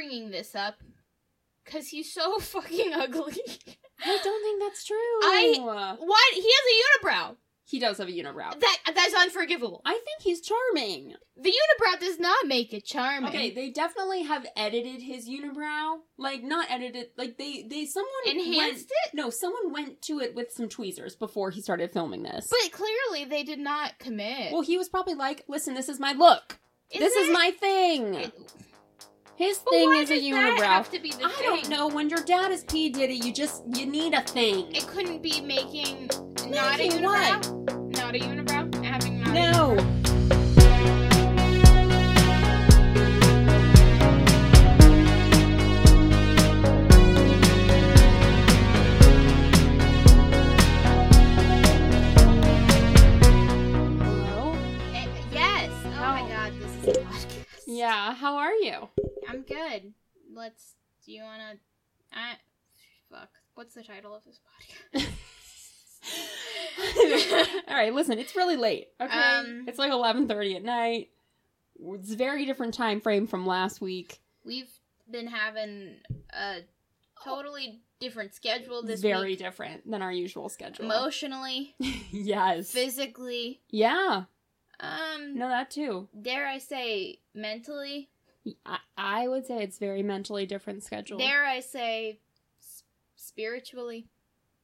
bringing this up because he's so fucking ugly. I don't think that's true. I- what? He has a unibrow. he does have a unibrow. That that's unforgivable. I think he's charming. The unibrow does not make it charming. Okay, they definitely have edited his unibrow. Like not edited, like they they someone enhanced went, it, No, someone went to it with some tweezers before he started filming this. but clearly they did not commit. well, he was probably like, "Listen, this is my look. this is my thing." it- His thing is a unibrow. have to be the I don't know. When your dad is P Diddy, you just you need a thing. It couldn't be making not a Making unibrow. Not a unibrow. Having not No. unibrow. Hello. Eh, yes. Oh my god, this a podcast. Yeah. How are you? Good. Let's. Do you wanna? I. Fuck. What's the title of this podcast? All right, listen, it's really late. Okay, Um, it's like eleven thirty at night. It's a very different time frame from last week. We've been having a totally different schedule this week. very week. different than our usual schedule. Emotionally, yes. physically, yeah. um, No, that too. dare I say, mentally, I, I would say it's very mentally different schedule. dare I say, s- spiritually.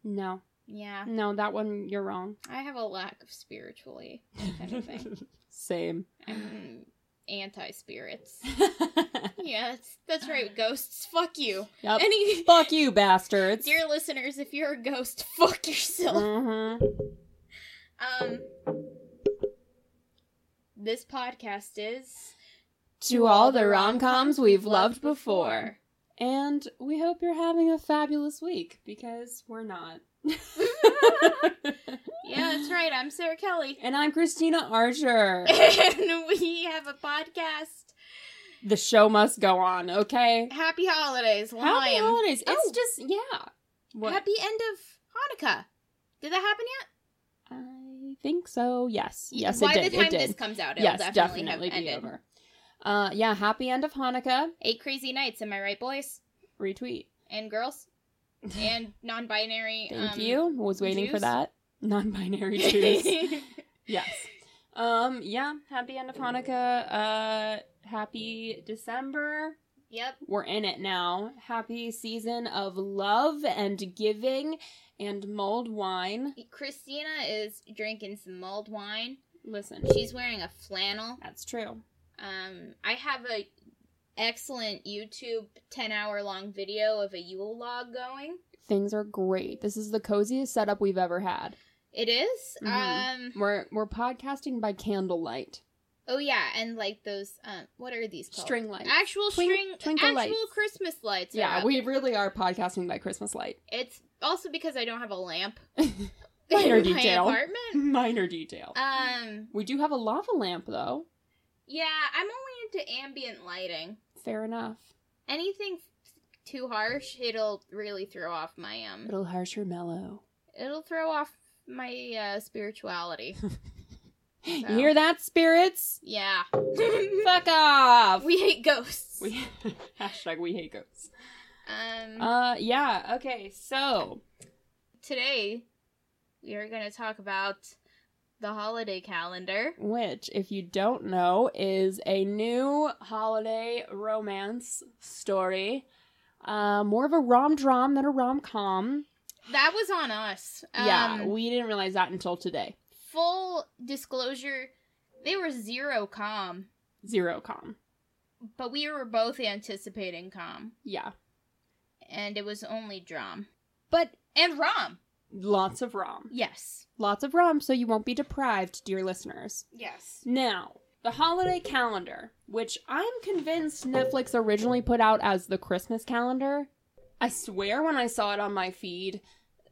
No, Yeah, no, that one you're wrong. I have a lack of spiritually. If anything, Same. I'm anti spirits. Yeah, that's, that's right, ghosts. Fuck you. Yep. Any Fuck you, bastards. dear listeners, if you're a ghost, fuck yourself. Mhm. Um, this podcast is To all the rom coms we've loved before. And we hope you're having a fabulous week because we're not. Yeah, that's right. I'm Sarah Kelly, And I'm Christina Archer. and we have a podcast. the show must go on, okay? Happy holidays, Happy holidays. It's Oh. just, yeah. What? Happy end of Hanukkah. Did that happen yet? I think so. Yes. Yes, By it did. the time this comes out, it'll yes, definitely, definitely, have be ended. over. Uh, yeah, happy end of Hanukkah. Eight crazy nights. Am I right, boys Retweet. and girls and non-binary? Thank um, you. Was waiting for that. Non-binary Jews. yes. Um. Yeah. Happy end of Hanukkah. Uh. Happy December. yep. We're in it now. Happy season of love and giving and mulled wine. Christina is drinking some mulled wine. Listen, She's wearing a flannel. that's true. Um, I have a excellent YouTube ten hour long video of a Yule log going. Things are great. This is the coziest setup we've ever had. It is. Mhm. Um. We're we're podcasting by candlelight. Oh yeah, and like those. Um. What are these called? String lights. Actual Twink- string. twinkle actual lights. Christmas lights. Yeah, we really are podcasting by Christmas light. It's also because I don't have a lamp. Minor in detail. My apartment. Minor detail. Um. We do have a lava lamp though. Yeah, I'm only into ambient lighting. Fair enough. Anything too harsh, it'll really throw off my um. It'll harsh harsher mellow. It'll throw off my uh, spirituality. You hear that, spirits? Yeah. Fuck off. we hate ghosts. we hashtag we hate goats. um. Uh, yeah. Okay, so today we are going to talk about the holiday calendar. which, if you don't know, is a new holiday romance story. Uh, more of a rom dram than a rom com. That was on us. yeah, Um, we didn't realize that until today. full disclosure, they were zero com. Zero com. but we were both anticipating calm, Yeah, and it was only dram but and rom. Lots of rom. Yes. Lots of rom, so you won't be deprived, dear listeners. Yes. Now, the holiday calendar, which I'm convinced Netflix originally put out as the Christmas calendar. I swear when I saw it on my feed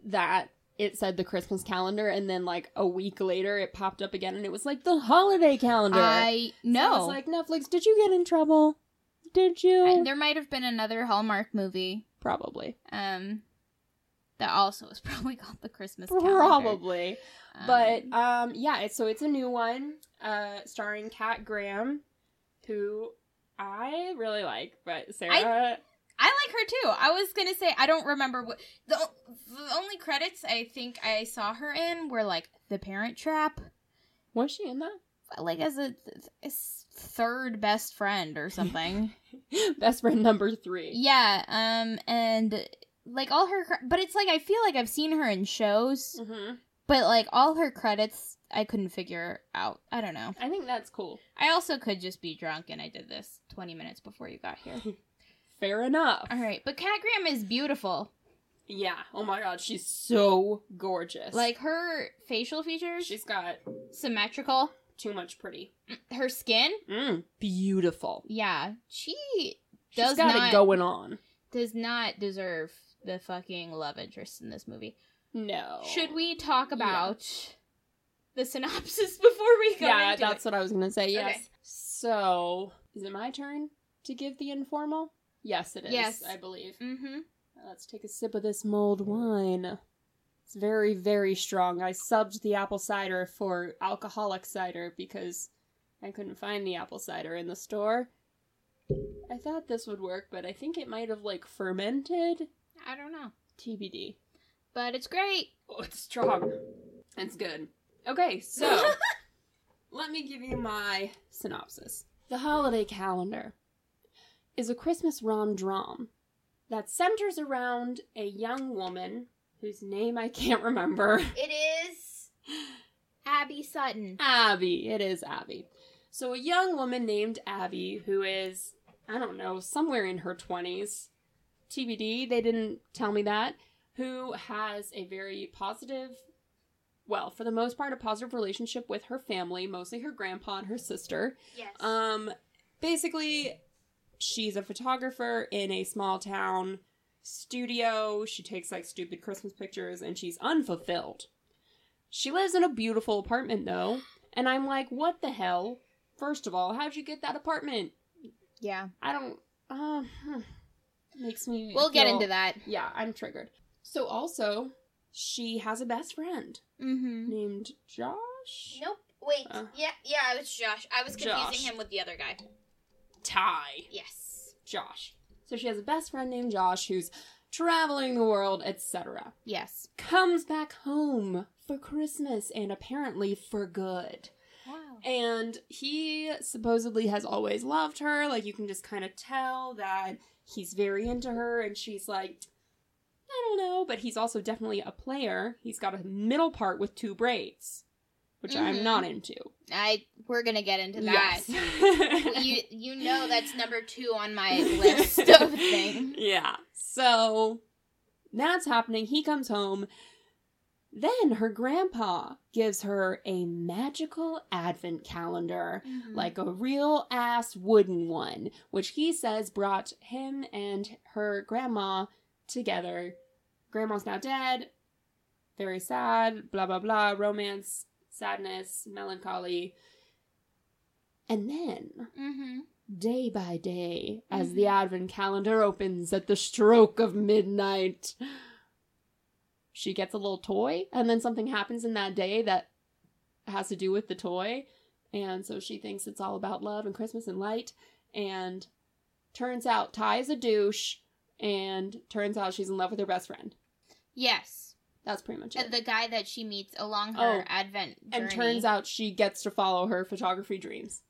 that it said the Christmas calendar, and then like a week later it popped up again and it was like the holiday calendar. I So I know. was like, Netflix, did you get in trouble? Did you? there might have been another Hallmark movie Probably. um that also is probably called the Christmas calendar. Probably. Um, But um yeah, it's, so it's a new one uh starring Kat Graham who I really like, but Sarah. I like her too. I was gonna say I don't remember what the, the only credits I think I saw her in were like The Parent Trap, was she in that? like as a, a third best friend or something. Best friend number three. yeah, um, and like all her, but it's like I feel like I've seen her in shows, Mm-hmm. but like all her credits I couldn't figure out. I don't know. I think that's cool. I also could just be drunk and I did this 20 minutes before you got here. Fair enough. All right, but Kat Graham is beautiful. Yeah. Oh my god, she's so gorgeous. Like her facial features, she's got symmetrical. too much pretty. Her skin, Mm, beautiful. yeah, she She's Does got not- it going on. does not deserve the fucking love interest in this movie. No. Should we talk about the synopsis before we go Yeah, that's it? what I was gonna say. Yes. Okay. So, is it my turn to give the informal? Yes, it is. Yes. I believe. Mm-hmm. Let's take a sip of this mulled wine. It's very, very strong. I subbed the apple cider for alcoholic cider because I couldn't find the apple cider in the store. I thought this would work, but I think it might have like fermented. I don't know, TBD. but it's great. Oh, it's strong. It's good. Okay, so let me give you my synopsis. The holiday calendar is a Christmas rom dram that centers around a young woman whose name I can't remember. It is Abby Sutton. Abby. It is Abby. So, a young woman named Abby who is, I don't know, somewhere in her 20s. TBD, they didn't tell me that. Who has a very positive, well, for the most part, a positive relationship with her family, mostly her grandpa and her sister. Yes. Um, basically, she's a photographer in a small town studio. She takes like stupid Christmas pictures and she's unfulfilled. She lives in a beautiful apartment though, and I'm like, what the hell? First of all, how'd you get that apartment? yeah. I don't. Uh, hmm. Makes me. We'll get into that. Yeah, I'm triggered. So also, she has a best friend Mm-hmm. named Josh. Nope. Wait. Uh. yeah, yeah, it was Josh. I was confusing Josh. him with the other guy. Ty. Yes. Josh. So she has a best friend named Josh who's traveling the world, etc. Yes. Comes back home for Christmas and apparently for good. Wow. And he supposedly has always loved her. Like, you can just kind of tell that he's very into her, and she's like, I don't know. But he's also definitely a player. He's got a middle part with two braids, which I'm Mhm. not into. I we're gonna get into that. Yes. you you know that's number two on my list of things. Yeah. So that's happening. He comes home. Then her grandpa gives her a magical advent calendar, Mm-hmm. like a real ass wooden one, which he says brought him and her grandma together. Grandma's now dead. Very sad, blah blah blah, romance, sadness, melancholy. And then Mm-hmm. day by day as the advent calendar opens at the stroke of midnight. She gets a little toy, and then something happens in that day that has to do with the toy. And so she thinks it's all about love and Christmas and light. And turns out Ty is a douche, and turns out she's in love with her best friend. Yes. That's pretty much it. The guy that she meets along her Oh, advent journey. And turns out she gets to follow her photography dreams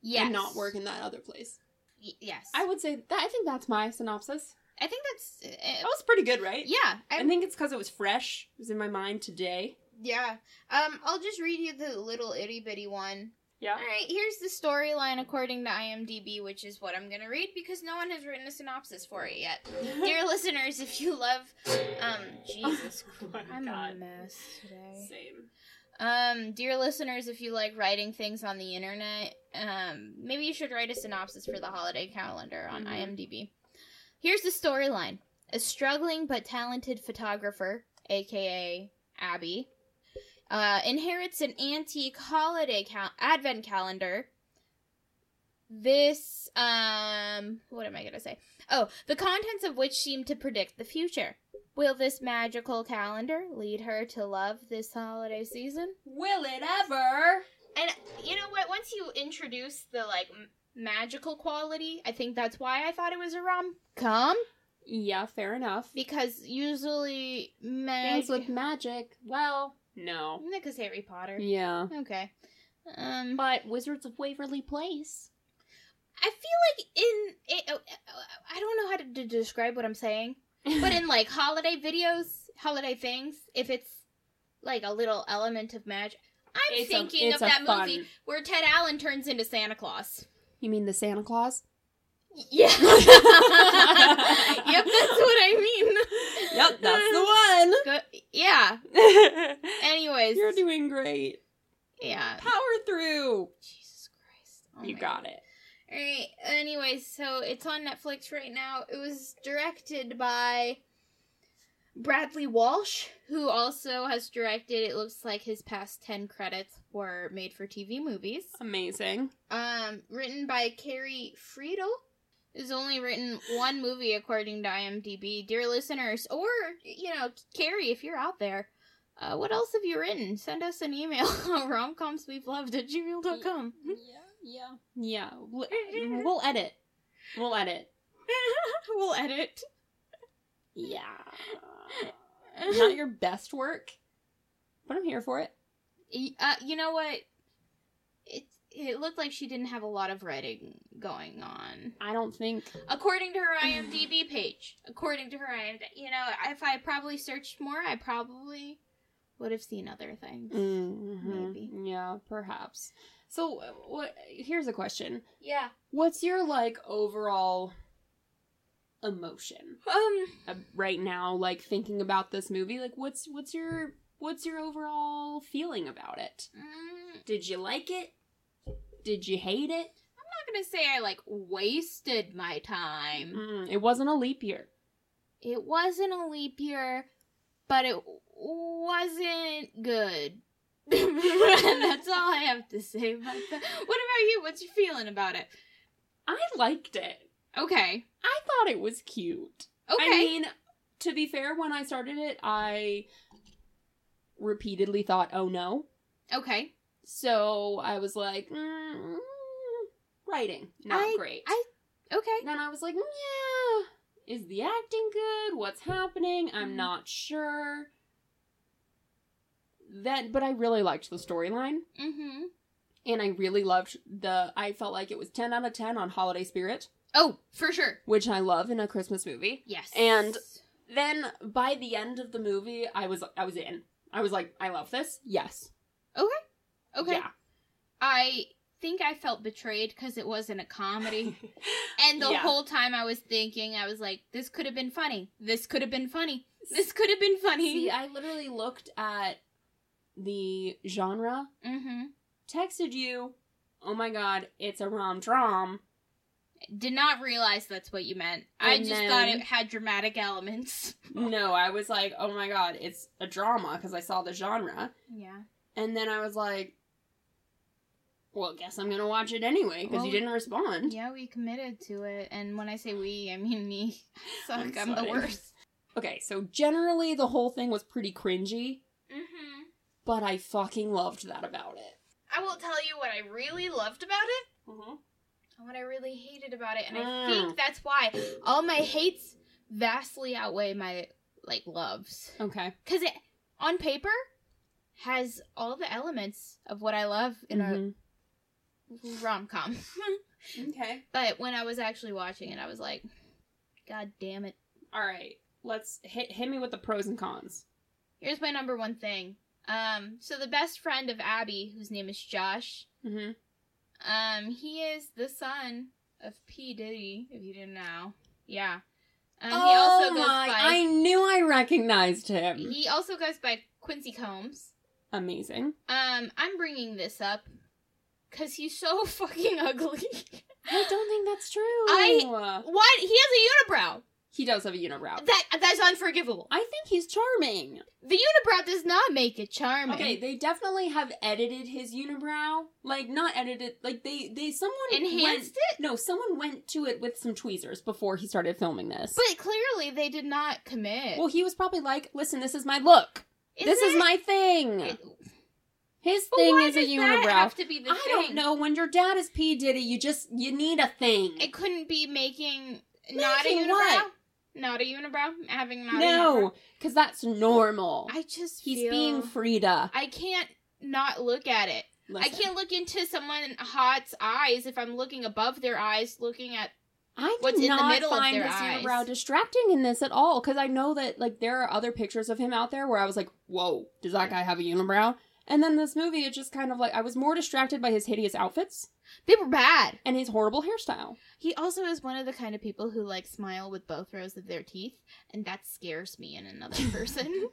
yes. and not work in that other place. Y- yes. I would say that I think that's my synopsis. I think that's uh, That was pretty good, right? yeah. I, I think it's because it was fresh. It was in my mind today. yeah. Um, I'll just read you the little itty bitty one. Yeah. All right, here's the storyline according to IMDb, which is what I'm gonna read because no one has written a synopsis for it yet. Dear listeners, if you love, um, Jesus, Oh I'm a God. mess today. Same. Um, dear listeners, if you like writing things on the internet, um, maybe you should write a synopsis for the holiday calendar on Mhm. IMDb. Here's the storyline: a struggling but talented photographer, aka Abby, uh, inherits an antique holiday cal- advent calendar. This, um, what am I gonna say? Oh, the contents of which seem to predict the future. Will this magical calendar lead her to love this holiday season? Will it ever? And you know what? Once you introduce the like m- magical quality. I think that's why I thought it was a rom com Yeah, fair enough. because usually mag- Things with magic. Well, no. because Harry Potter. Yeah. Okay. Um, But Wizards of Waverly Place. I feel like in it, oh, I don't know how to d- describe what I'm saying, but in like holiday videos, holiday things, if it's like a little element of magic, I'm It's thinking it's of that fun- movie where Ted Allen turns into Santa Claus. You mean the Santa Claus? Yeah. yep, that's what I mean. Yep, that's the one. Yeah. Anyways. You're doing great. yeah. Power through. Jesus Christ. Oh you got God. it. Alright, anyways, so it's on Netflix right now. It was directed by Bradley Walsh, who also has directed, it looks like his past 10 credits were made for TV movies. Amazing. Um, written by Carrie Freedle. Has only written one movie according to IMDb. Dear listeners, or, you know, Carrie, if you're out there, uh, what else have you written? Send us an email, romcomswe'veloved at gmail.com. Yeah, yeah. Yeah. We'll, we'll edit. We'll edit. we'll edit. Yeah. Not your best work, but I'm here for it. Uh, you know what? It it looked like she didn't have a lot of writing going on, I don't think. according to her IMDb page. According to her IMDb, you know, if I probably searched more, I probably would have seen other things. Mhm. Maybe. Yeah, perhaps. So, what? Here's a question. Yeah. What's your like overall emotion Um. uh, right now? Like thinking about this movie, like what's what's your what's your overall feeling about it? mm, Did you like it? Did you hate it? I'm not gonna say I like wasted my time. Mm, it wasn't a leap year. It wasn't a leap year, but it wasn't good. That's all I have to say about that. What about you? What's your feeling about it? I liked it. Okay. I thought it was cute. Okay. I mean, to be fair, when I started it, I repeatedly thought, "Oh no." okay. So I was like, mm, writing not I- great. I- Okay. then I was like, yeah, is the acting good? What's happening? I'm Mhm. not sure. That, but I really liked the storyline, Mm-hmm. and I really loved the. I felt like it was ten out of ten on holiday spirit, Oh, for sure. which I love in a Christmas movie. Yes. And- Then by the end of the movie, I was I was in. I was like, I love this. Yes. okay. Okay. Yeah. I think I felt betrayed because it wasn't a comedy. And the Yeah. whole time I was thinking, I was like, this could have been funny. This could have been funny. This could have been funny. See, I literally looked at the genre, mm-hmm. texted you, oh my god, it's a rom dram. Did not realize that's what you meant. I just then- thought it had dramatic elements. No, I was like, oh my god, it's a drama because I saw the genre. Yeah. And then I was like, well, guess I'm gonna watch it anyway because Well, you didn't respond. Yeah, we committed to it. And when I say we, I mean me. Suck, I'm I'm, the worst. Okay, so generally the whole thing was pretty cringy, Mm-hmm. but I fucking loved that about it. I will tell you what I really loved about it Mm-hmm. And what I really hated about it. And I Mm. think that's why all my hates vastly outweigh my, like, loves. Okay. Because it, on paper, has all the elements of what I love in Mhm. a rom com. Okay. but when I was actually watching it, I was like, God damn it. All right. Let's hit hit me with the pros and cons. Here's my number one thing. Um, so the best friend of Abby, whose name is Josh, Mm-hmm. Um, he is the son of P. Diddy, if you didn't know. Yeah. Um, he also goes by Oh I knew I recognized him. he also goes by Quincy Combs. Amazing. Um, I'm bringing this up because he's so fucking ugly. I don't think that's true. I- what? He has a unibrow. He does have a unibrow. That that's unforgivable. I think he's charming. The unibrow does not make it charming. Okay, they definitely have edited his unibrow. Like not edited. Like they they someone enhanced went, it, No, someone went to it with some tweezers before he started filming this. but clearly they did not commit. well, he was probably like, "Listen, this is my look. this is Isn't my thing." it- His But thing is a unibrow. have to be the I thing? don't know. When your dad is P Diddy, you just you need a thing. It couldn't be making not a unibrow. what? Not a unibrow. Having not no, because that's normal. I just He's being Frida. I can't not look at it. I can't look into someone hot's eyes if I'm looking above their eyes, looking at. I what's in the not middle of find their his eyes. unibrow distracting in this at all. Because I know that like there are other pictures of him out there where I was like, "Whoa, does that guy have a unibrow?" And then this movie, it just kind of like I was more distracted by his hideous outfits They were bad. and his horrible hairstyle. He also is one of the kind of people who like smile with both rows of their teeth, and that scares me in another person.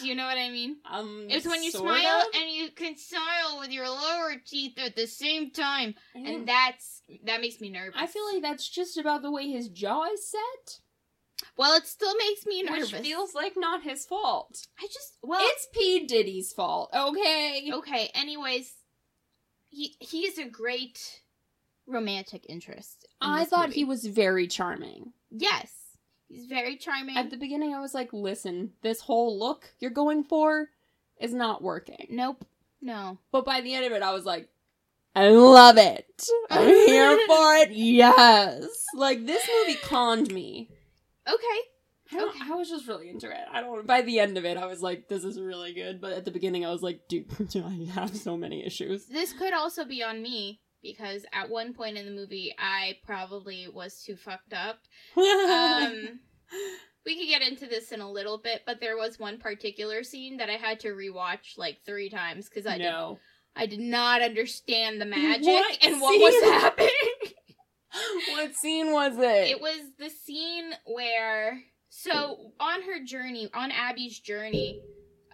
Do you know what I mean? um, It's when you smile of. and you can smile with your lower teeth at the same time, and that's that makes me nervous. I feel like that's just about the way his jaw is set, well, it still makes me nervous. which feels like not his fault. I just well, it's P Diddy's fault, okay? okay. Anyways, he he is a great romantic interest. in I thought movie. he was very charming. Yes, he's very charming. At the beginning, I was like, listen, this whole look you're going for is not working. nope, no. But by the end of it, I was like, I love it. I'm here for it. Yes. Like, this movie conned me. Okay, I, Okay. I was just really into it. I don't. By the end of it, I was like, "This is really good." But at the beginning, I was like, "Dude, I have so many issues." this could also be on me because at one point in the movie, I probably was too fucked up. Um, we could get into this in a little bit, but there was one particular scene that I had to rewatch like three times because I did no. I did not understand the magic What and what was happening. what scene was it? it was the scene where so on her journey, on Abby's journey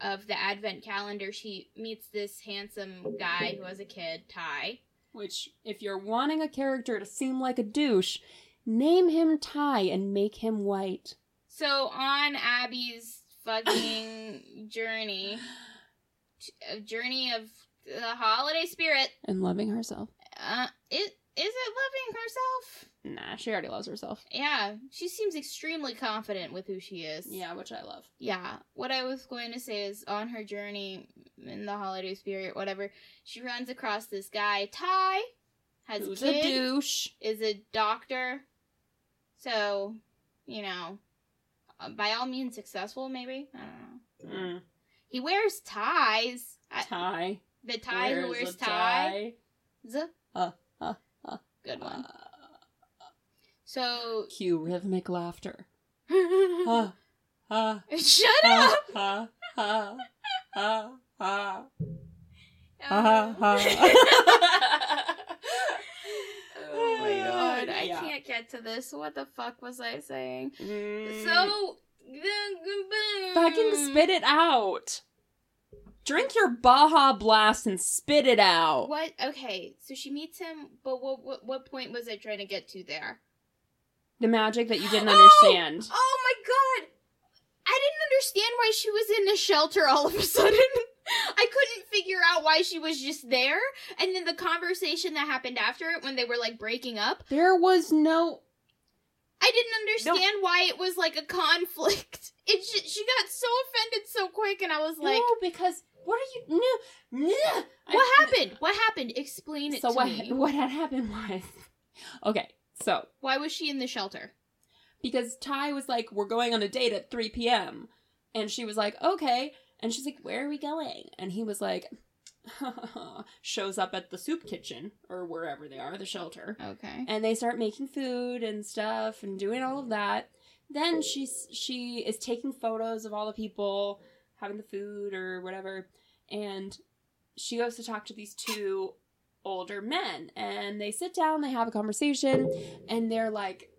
of the advent calendar, she meets this handsome guy who has a kid, Ty. Which, if you're wanting a character to seem like a douche, name him Ty and make him white. So on Abby's fucking journey, a journey of the holiday spirit, And loving herself. uh, it is it loving herself? Nah, she already loves herself. Yeah, she seems extremely confident with who she is. Yeah, which I love. Yeah, what I was going to say is on her journey in the holiday spirit, whatever, she runs across this guy. Ty has Who's a a douche? is a doctor, so you know, uh, by all means successful. Maybe I don't know. Mm, He wears ties. I- the tie who Wears wears a tie. Z. Uh, uh, Good one. Uh, So. cue rhythmic laughter. Ha, ha, Shut ha, up. ha, ha, ha, ha, Uh, ha, ha. oh my god, I Yeah. can't get to this. What the fuck was I saying? Mm, So. fucking spit it out. Drink your Baja Blast and spit it out. What? Okay, so she meets him, but what, what what point was I trying to get to there? The magic that you didn't Oh! understand. Oh my god! I didn't understand why she was in a shelter all of a sudden. I couldn't figure out why she was just there. And then the conversation that happened after it when they were like breaking up, There was no. I didn't understand why it was like a conflict. It sh- she got so offended so quick, and I was like, no, because what are you? No, no. "What I- happened? What happened? Explain it So to what? me. What had happened was, okay. So Why was she in the shelter? because Ty was like, "We're going on a date at 3 p.m." and she was like, "Okay," and she's like, "Where are we going?" and he was like, shows up at the soup kitchen or wherever they are, the shelter, Okay. and they start making food and stuff and doing all of that. Then she's she is taking photos of all the people having the food or whatever, and she goes to talk to these two older men, and they sit down, they have a conversation, and they're like,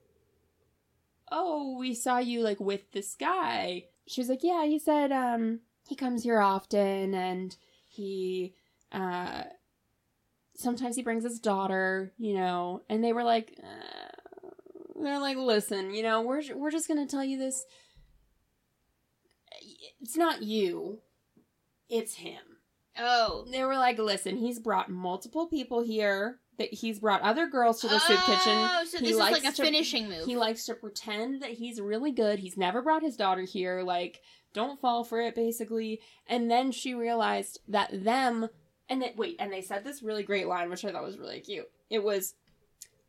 "Oh, we saw you like with this guy." She's like, "Yeah, he said um he comes here often, and he uh." Sometimes he brings his daughter, you know, and they were like, uh, they're like, listen, you know, we're we're just gonna tell you this. It's not you, it's him. Oh. They were like, listen, he's brought multiple people here. That he's brought other girls to the soup kitchen. Oh, so He this is likes like a to- finishing move. He likes to pretend that he's really good. He's never brought his daughter here. Like, don't fall for it basically. And then she realized that them and then wait, and they said this really great line which I thought was really cute. It was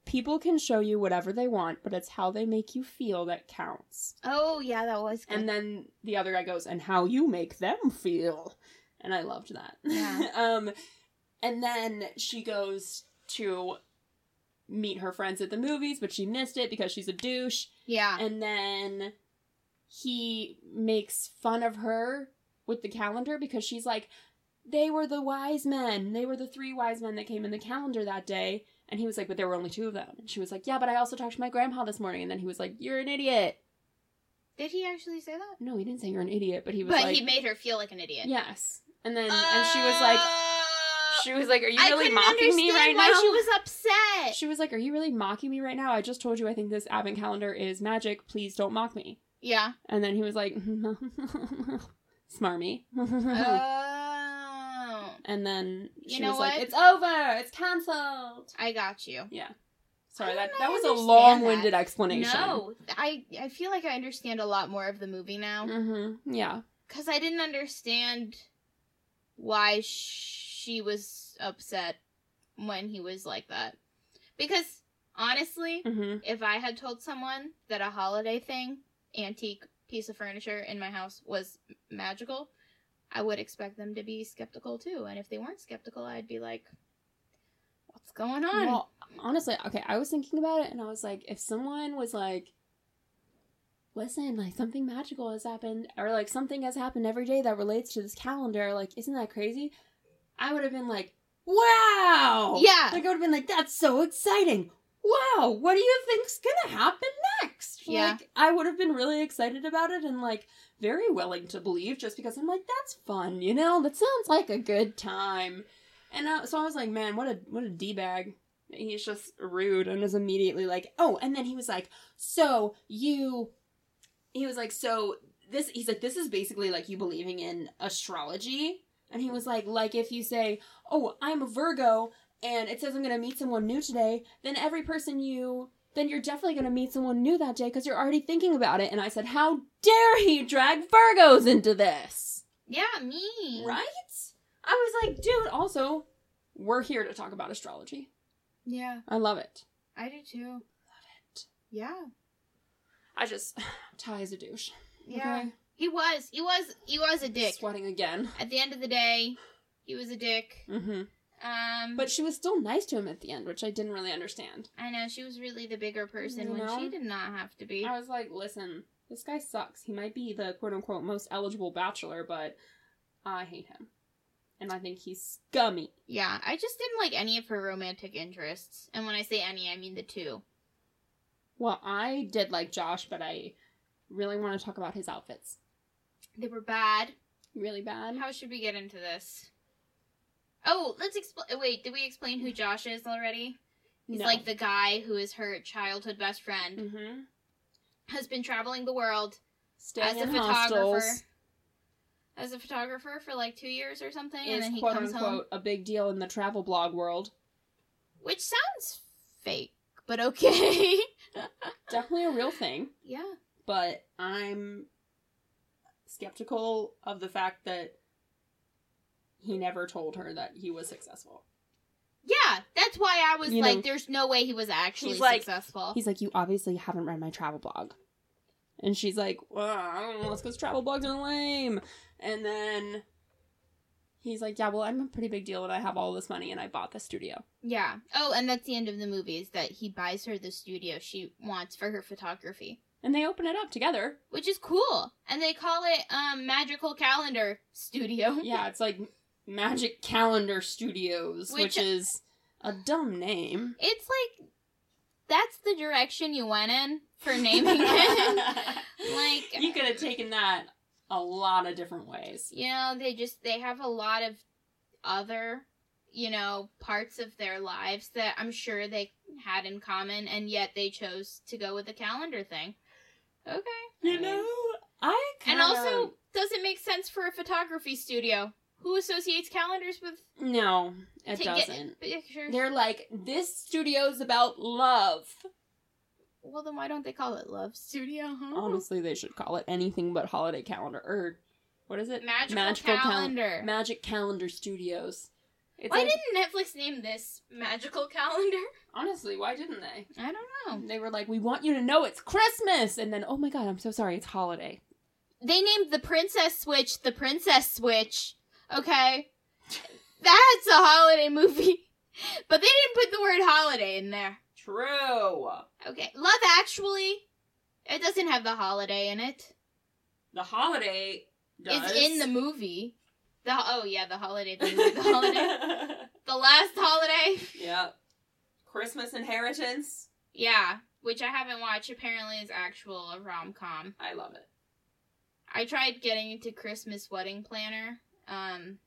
people can show you whatever they want, but it's how they make you feel that counts. Oh yeah, that was good. And then the other guy goes, and how you make them feel. And I loved that. Yeah. um, and then she goes to meet her friends at the movies, but she missed it because she's a douche. yeah. And then he makes fun of her with the calendar because she's like, they were the wise men. They were the three wise men that came in the calendar that day. And he was like, but there were only two of them. And she was like, yeah, but I also talked to my grandpa this morning. And then he was like, you're an idiot. Did he actually say that? No, he didn't say you're an idiot, but he was But like, he made her feel like an idiot. yes. And then and she was like, Uh, she was like, are you really mocking me right why now? she was upset. She was like, are you really mocking me right now? I just told you I think this advent calendar is magic. Please don't mock me. Yeah. And then he was like, smarmy. Oh, and then You she know was like, it's over. It's cancelled. I got you. Yeah. Sorry, that, that was a long-winded explanation. No, I I feel like I understand a lot more of the movie now Mm-hmm. Yeah. because I didn't understand why she was upset when he was like that. Because honestly, Mm-hmm. if I had told someone that a holiday thing, antique piece of furniture in my house was magical, I would expect them to be skeptical too. And if they weren't skeptical, I'd be like, "What's going on?" Well, honestly, okay, I was thinking about it and I was like, if someone was like, listen, like something magical has happened, or like something has happened every day that relates to this calendar, like, isn't that crazy? I would have been like, wow! Yeah. Like, I would have been like, that's so exciting! Wow, what do you think's gonna happen next? Yeah. Like, I would have been really excited about it and like very willing to believe just because I'm like, that's fun, you know? That sounds like a good time. And uh, so I was like, man, what a what a d bag. He's just rude and is immediately like, oh, and then he was like, so you, he was like, so this, he's like, this is basically like you believing in astrology. And he was like, like if you say, oh, I'm a Virgo and it says I'm gonna meet someone new today, then every person you, then you're definitely gonna meet someone new that day because you're already thinking about it. And I said, how dare he drag Virgos into this? yeah, me. Right? I was like, dude, also, we're here to talk about astrology. Yeah, I love it. I do too. Love it. Yeah. I just Ty is a douche. Yeah. Okay? He was. He was. He was a dick. Sweating again. At the end of the day, he was a dick. Mm-hmm. Um, But she was still nice to him at the end, which I didn't really understand. I know she was really the bigger person You when know? she did not have to be. I was like, listen, this guy sucks. He might be the quote unquote most eligible bachelor, but I hate him. And I think he's scummy. Yeah, I just didn't like any of her romantic interests. And when I say any, I mean the two. Well, I did like Josh, but I really want to talk about his outfits. They were bad. Really bad. How should we get into this? Oh, let's explain. Wait, did we explain who Josh is already? He's No. like the guy who is her childhood best friend, mm-hmm. has been traveling the world Staying as a photographer. hostels As a photographer for like two years or something, and then he quote comes unquote home. a big deal in the travel blog world. Which sounds fake, but okay. Definitely a real thing. yeah. but I'm skeptical of the fact that he never told her that he was successful. Yeah, that's why I was You like, know, there's no way he was actually he's like- successful. He's like, You obviously haven't read my travel blog. And she's like, well, I don't know, it's because travel blogs are lame. And then he's like, Yeah, well, I'm a pretty big deal and I have all this money and I bought the studio. Yeah. Oh, and that's the end of the movie is that he buys her the studio she wants for her photography, And they open it up together. which is cool. And they call it um Magical Calendar Studio. Yeah, it's like Magic Calendar Studios, which, Which- is a dumb name. It's like that's the direction you went in for naming it. like you could have taken that a lot of different ways. you know, they just they have a lot of other, you know, parts of their lives that I'm sure they had in common and yet they chose to go with the calendar thing. Okay. You know, I And kinda, also, does it make sense for a photography studio? Who associates calendars with no, it doesn't. pictures? They're like, this studio's about love. Well, then why don't they call it Love Studio? Huh? Honestly, they should call it anything but holiday calendar or what is it? Magical, Cal- calendar. Magic Calendar Studios. It's why like- didn't Netflix name this magical calendar? honestly? Why didn't they? I don't know. They were like, "We want you to know it's Christmas," and then, "Oh my god, I'm so sorry, it's holiday." They named the Princess Switch the Princess Switch. Okay, that's a holiday movie, but they didn't put the word holiday in there. True. Okay, Love Actually, it doesn't have the holiday in it. The holiday It's in the movie. The oh yeah, the holiday, the movie, the holiday, the last holiday. yeah. Christmas Inheritance. Yeah, which I haven't watched. Apparently, is actual a rom com. I love it. I tried getting into Christmas Wedding Planner. Um,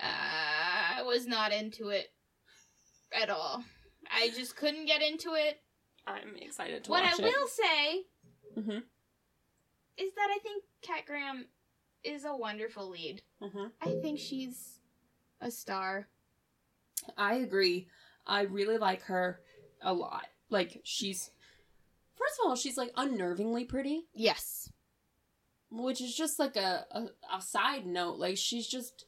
I was not into it at all. I just couldn't get into it. I'm excited to watch it. what I will say Mhm. is that I think Kat Graham is a wonderful lead. Mhm. I think she's a star. I agree. I really like her a lot. Like she's first of all, she's like unnervingly pretty, Yes. Which is just like a, a, a side note. Like she's just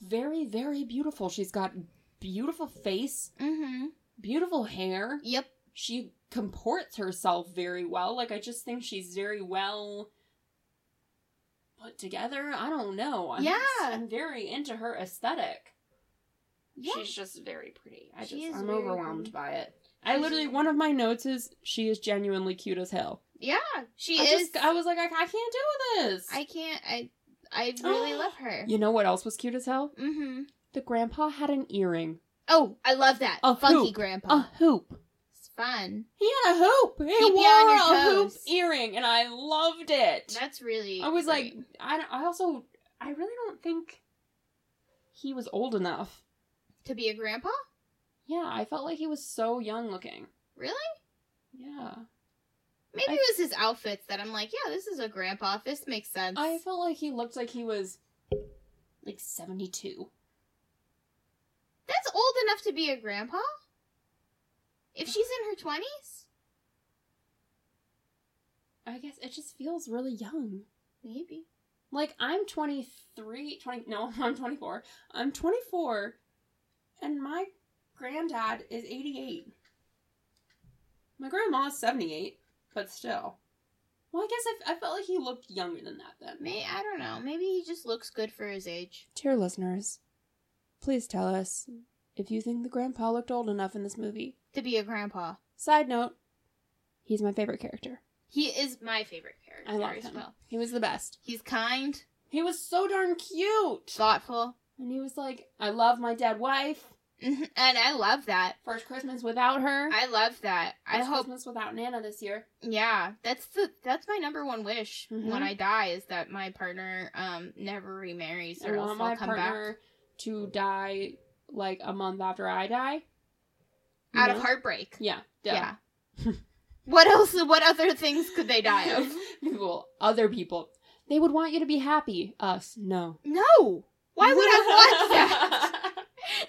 very, very beautiful. She's got beautiful face, Mm-hmm. beautiful hair. Yep. She comports herself very well. Like I just think she's very well put together. I don't know. I'm Yeah. just- I'm very into her aesthetic. Yeah. She's just very pretty. I She just I'm overwhelmed pretty. by it. I literally one of my notes is she is genuinely cute as hell. Yeah. She I is. just I was like I, I can't do this. I can't. I. I really love her. You know what else was cute as hell? Mm-hmm. The grandpa had an earring, Oh, I love that. A Funky hoop. grandpa. a hoop. It's fun. He had a hoop. He Keep you wore on your a hoop earring, and I loved it. That's really. I was like. I, don't- I also, I really don't think he was old enough. to be a grandpa. Yeah, I felt like he was so young looking. Really? Yeah. Maybe I- it was his outfits that I'm like, yeah, this is a grandpa. This makes sense. I felt like he looked like he was like 72. That's old enough to be a grandpa. If she's in her twenties, I guess it just feels really young. maybe. Like I'm 23, 20 no, I'm 24. I'm 24 and my granddad is 88. My grandma's 78, but still. Well, I guess I, I felt like he looked younger than that then. May I don't know. Maybe he just looks good for his age. Dear listeners, please tell us if you think the grandpa looked old enough in this movie. To be a grandpa. Side note, he's my favorite character. He is my favorite character I love as him. well. He was the best. He's kind, He was so darn cute. thoughtful, And he was like, I love my dead wife. Mhm. and I love that. First Christmas without her. I love that. I First hope Christmas without Nana this year. Yeah, that's the that's my number one wish Mhm. when I die is that my partner um never remarries I or else want I'll my come partner to die like a month after I die. You out know? of heartbreak. Yeah. duh. Yeah. what else? What other things could they die of? people, other people. They would want you to be happy. Us, no. No. Why would I want that?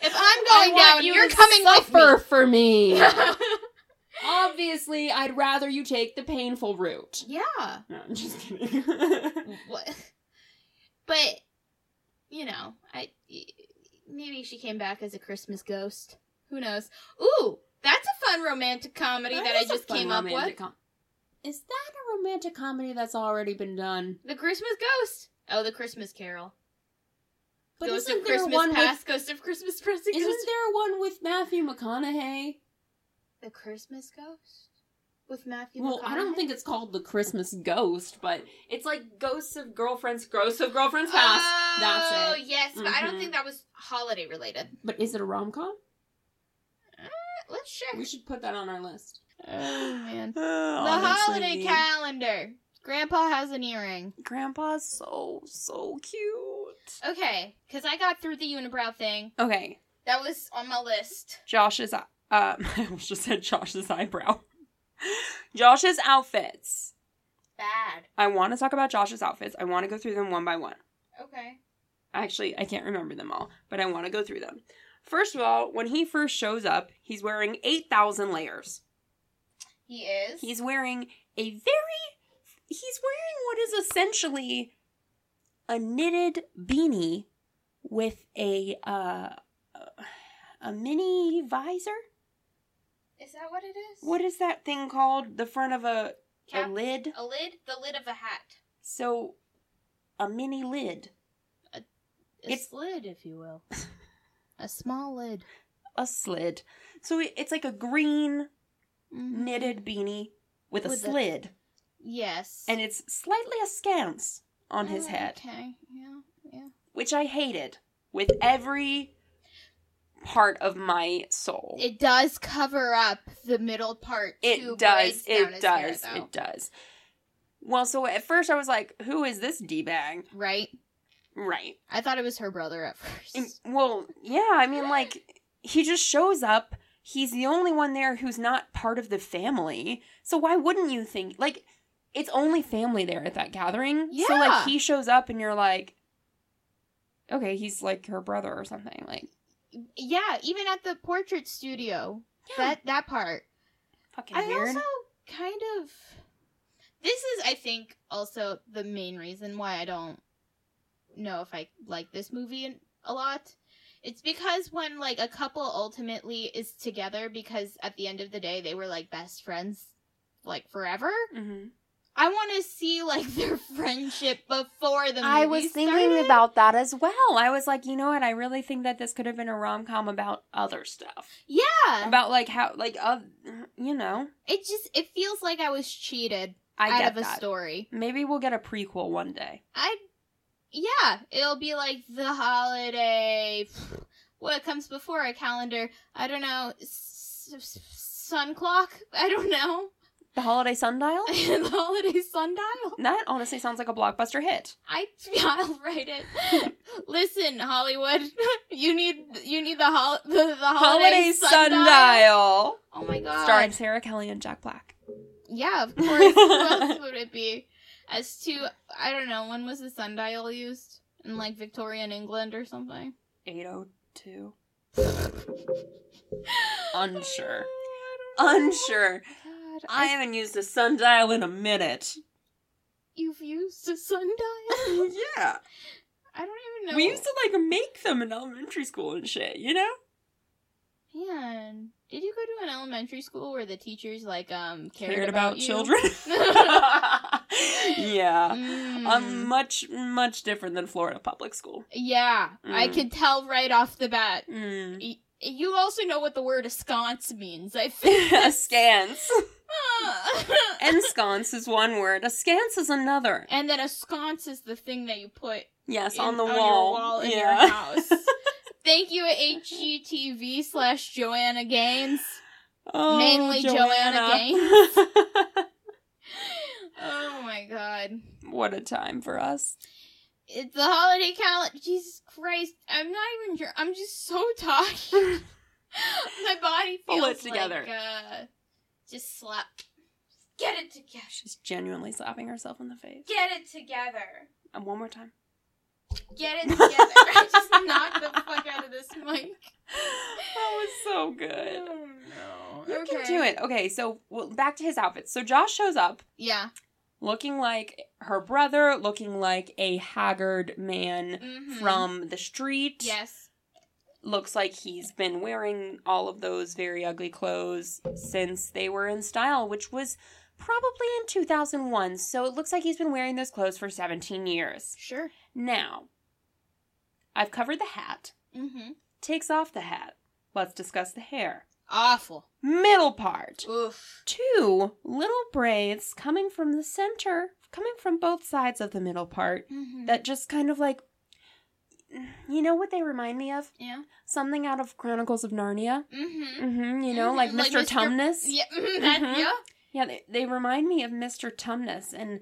If I'm going down, you you're to coming suffer with for me. me. Obviously, I'd rather you take the painful route. yeah. No, I'm just kidding. What? But you know, I maybe she came back as a Christmas ghost. Who knows? Ooh, that's a fun romantic comedy that, I just came up with. com- is that a romantic comedy that's already been done? The Christmas Ghost. Oh, the Christmas Carol. But Ghost isn't of there Christmas one Past, Ghost of Christmas Present. with? Isn't Ghost- there one with Matthew McConaughey? the Christmas Ghost with Matthew? Well, I don't think it's called the Christmas Ghost, but it's like ghosts of girlfriends, ghosts of girlfriends past. Oh, That's it. yes, but I don't Mhm. think that was holiday related. But is it a rom com? Let's check. We should put that on our list. Oh man, the the holiday calendar. Grandpa has an earring. Grandpa's so so cute. Okay, because I got through the unibrow thing. Okay, That was on my list. Josh's. Um, I just said Josh's eyebrow. Josh's outfits. Bad. I want to talk about Josh's outfits. I want to go through them one by one. Okay. Actually, I can't remember them all, but I want to go through them. First of all, when he first shows up, he's wearing 8,000 layers. He is. He's wearing a very he's wearing what is essentially a knitted beanie with a uh a mini visor. Is that what it is? What is that thing called? The front of a Cap- a lid. A lid? The lid of a hat. So a mini lid. A It's- slid, if you will. a small lid. A slid. So it- it's like a green Mhm. knitted beanie with With a- slid. Yes. and it's slightly askance on his Oh, head. Okay. Yeah. Yeah. which I hated with every part of my soul. It does cover up the middle part. It does. It does. hair, it does. Well, so at first I was like, "Who is this d bag?" Right. Right. I thought it was her brother at first. And- well, yeah. I mean, like he just shows up. He's the only one there who's not part of the family. So why wouldn't you think like it's only family there at that gathering? Yeah. So like he shows up and you're like, okay, he's like her brother or something. Like yeah, even at the portrait studio, that that part. fucking I weird. also kind of. This is, I think, also the main reason why I don't know if I like this movie a lot. It's because when like a couple ultimately is together because at the end of the day they were like best friends like forever. Mhm. I want to see like their friendship before the movie I was thinking started. about that as well. I was like, you know what? I really think that this could have been a rom com about other stuff, yeah. about like how, like, uh, you know, It just it feels like I was cheated I out of a that. story. Maybe we'll get a prequel one day. I yeah, it'll be like the holiday. What comes before a calendar? I don't know. S- sun clock? I don't know. The holiday sundial. the holiday sundial. that honestly sounds like a blockbuster hit. I I'll write it. Listen, Hollywood, you need you need the hol- the, the holiday, sundial. Oh my god! starring Sarah Kelly and Jack Black. Yeah, of course. Who else would it be? As to I don't know when was the sundial used in like Victorian England or something. Eight oh two. Unsure. Unsure. God, I haven't used a sundial in a minute. you've used a sundial. yeah. I don't even know. We used to like make them in elementary school and shit, you know? Man, did you go to an elementary school where the teachers like um cared, Cared about, you? children. yeah. Mm. Um, much, much different than Florida public school. yeah, I Mm. could tell right off the bat. Mm. Y- You also know what the word ensconce means. I think. Askance. Ah. Ensconce is one word. Askance is another. and then a sconce is the thing that you put Yes, in- on the your wall. wall in yeah. your house. Thank you, HGTV slash Joanna Gaines. Oh, Mainly Joanna Gaines. Oh my god. what a time for us. It's the holiday calendar. Jesus Christ. I'm not even sure. I'm just so tired. My body Pull feels it together. like, uh, just slap. Get it together. She's genuinely slapping herself in the face. Get it together. And one more time. Get it together. I just knocked the fuck out of this mic. That was so good. Oh no. You can do it. Okay, so well, back to his outfits. So Josh shows up Yeah. Looking like her brother, looking like a haggard man Mhm. from the street. Yes. Looks like he's been wearing all of those very ugly clothes since they were in style, which was probably in 2001. So it looks like he's been wearing those clothes for 17 years. Sure. Now, I've covered the hat. Mm-hmm. Takes off the hat. Let's discuss the hair. Awful. Middle part. Oof. Two little braids coming from the center, coming from both sides of the middle part, Mm-hmm. that just kind of like. You know what they remind me of? yeah. Something out of Chronicles of Narnia. Mm-hmm. Mm-hmm. You know, like Mhm, like Mr. Mr. Tumnus. Yeah. mhm, That, Mhm. Yeah. Yeah, they, they remind me of Mr. Tumnus, and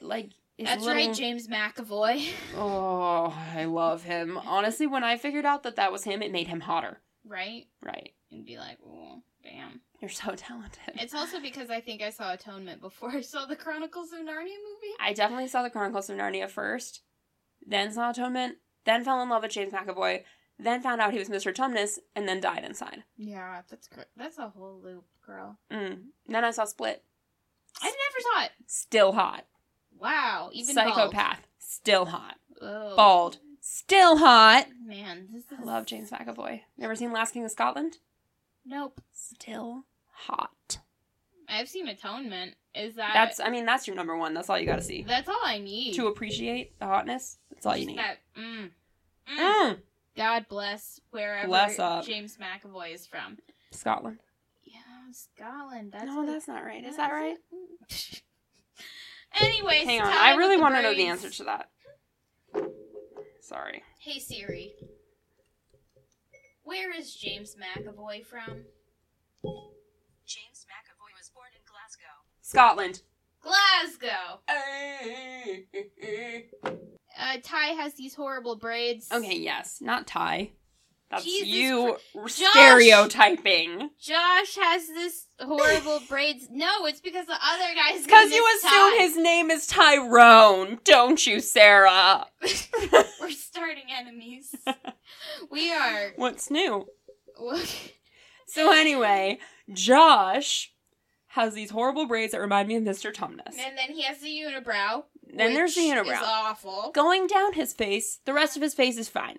like. his That's little- right, James McAvoy. Oh, I love him. Honestly, when I figured out that that was him, it made him hotter. Right? Right. And be like, oh, damn. You're so talented. It's also because I think I saw Atonement before I saw the Chronicles of Narnia movie. I definitely saw the Chronicles of Narnia first, then saw Atonement, then fell in love with James McAvoy, then found out he was Mr. Tumnus, and then died inside. Yeah, that's that's a whole loop, girl. Mm. Then I saw Split. I never saw it. Still hot. Wow, even Psychopath. Still hot. Bald. Oh, Bald. Still hot. Man, this is I love James McAvoy. Never seen Last King of Scotland? Nope. Still hot. I've seen Atonement. Is that That's, I mean, that's your number one. That's all you gotta see. that's all I need To appreciate the hotness, that's all you need. That, mm, mm. Mm. God bless wherever Bless up. James McAvoy is from. Scotland. Yeah, Scotland. That's no, what- that's not right. Is that right? it? Anyways, Hang on. I really want to know the answer to that. Sorry. Hey Siri, where is James McAvoy from? James McAvoy was born in Glasgow. Scotland. Glasgow. Uh, Ty has these horrible braids. Okay, yes. Not Ty. That's Jesus you Josh! stereotyping. Josh has this horrible braids. No, it's because the other guy's Because you assume Ty. his name is Tyrone, don't you, Sarah? We're starting enemies. we are. What's new? So anyway, Josh has these horrible braids that remind me of Mr. Tumnus. and then he has the unibrow. Then there's the unibrow. awful. Going down his face, the rest of his face is fine.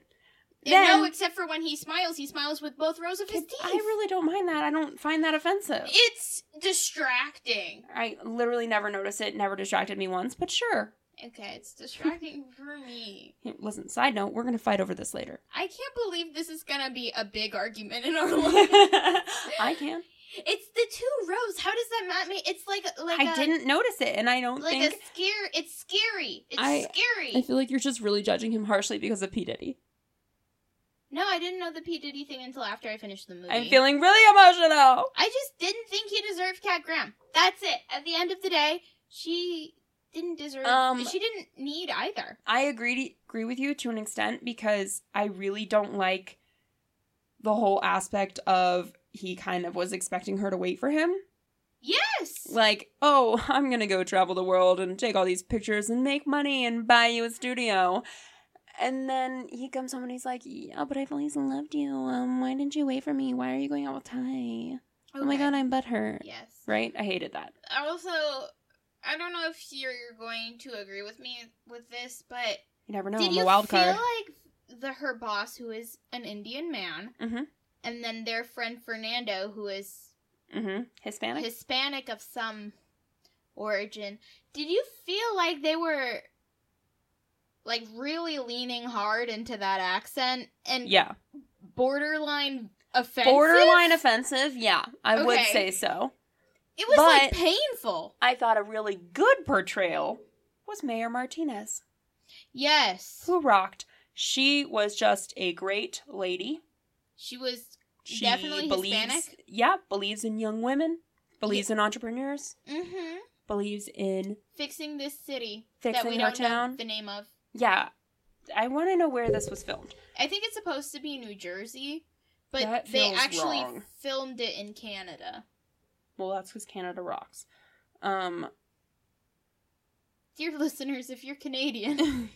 Then no, except for when he smiles, he smiles with both rows of his teeth. I really don't mind that. I don't find that offensive. It's distracting. I literally never noticed it, never distracted me once, but sure. Okay, it's distracting for me. Listen, side note, we're gonna fight over this later. I can't believe this is gonna be a big argument in our life. I can. it's the two rows. How does that not make? It's like like I a, didn't notice it, and I don't like think. a scare. It's scary. It's I- scary. I feel like you're just really judging him harshly because of P Diddy. No, I didn't know the P Diddy thing until after I finished the movie. I'm feeling really emotional. I just didn't think he deserved Kat Graham. That's it. At the end of the day, she didn't deserve. Um, she didn't need either. I agree agree with you to an extent because I really don't like the whole aspect of he kind of was expecting her to wait for him. Yes. Like, oh, I'm gonna go travel the world and take all these pictures and make money and buy you a studio. And then he comes home and he's like, Yeah, but I've always loved you. Um, why didn't you wait for me? Why are you going out with Ty? Oh my Okay. god, I'm butthurt. Yes. Right? I hated that. Also, I don't know if you're going to agree with me with this, but You never know. did I'm you a wild feel card. like the her boss, who is an Indian man, Mhm. and then their friend Fernando, who is mm-hmm. Hispanic? Hispanic of some origin, did you feel like they were like really leaning hard into that accent and yeah. borderline offensive? Borderline offensive, yeah. I would say so. It was like painful. I thought a really good portrayal was Mayor Martinez, Yes, who rocked. She was just a great lady. she was She Definitely believes, Hispanic? Yeah, believes in young women, believes in entrepreneurs, mm-hmm, believes in fixing this city that fixing we don't know town. the name of. Yeah, I want to know where this was filmed. I think it's supposed to be New Jersey, but they actually wrong. filmed it in Canada. Well, that's because Canada rocks. Um, Dear listeners, if you're Canadian,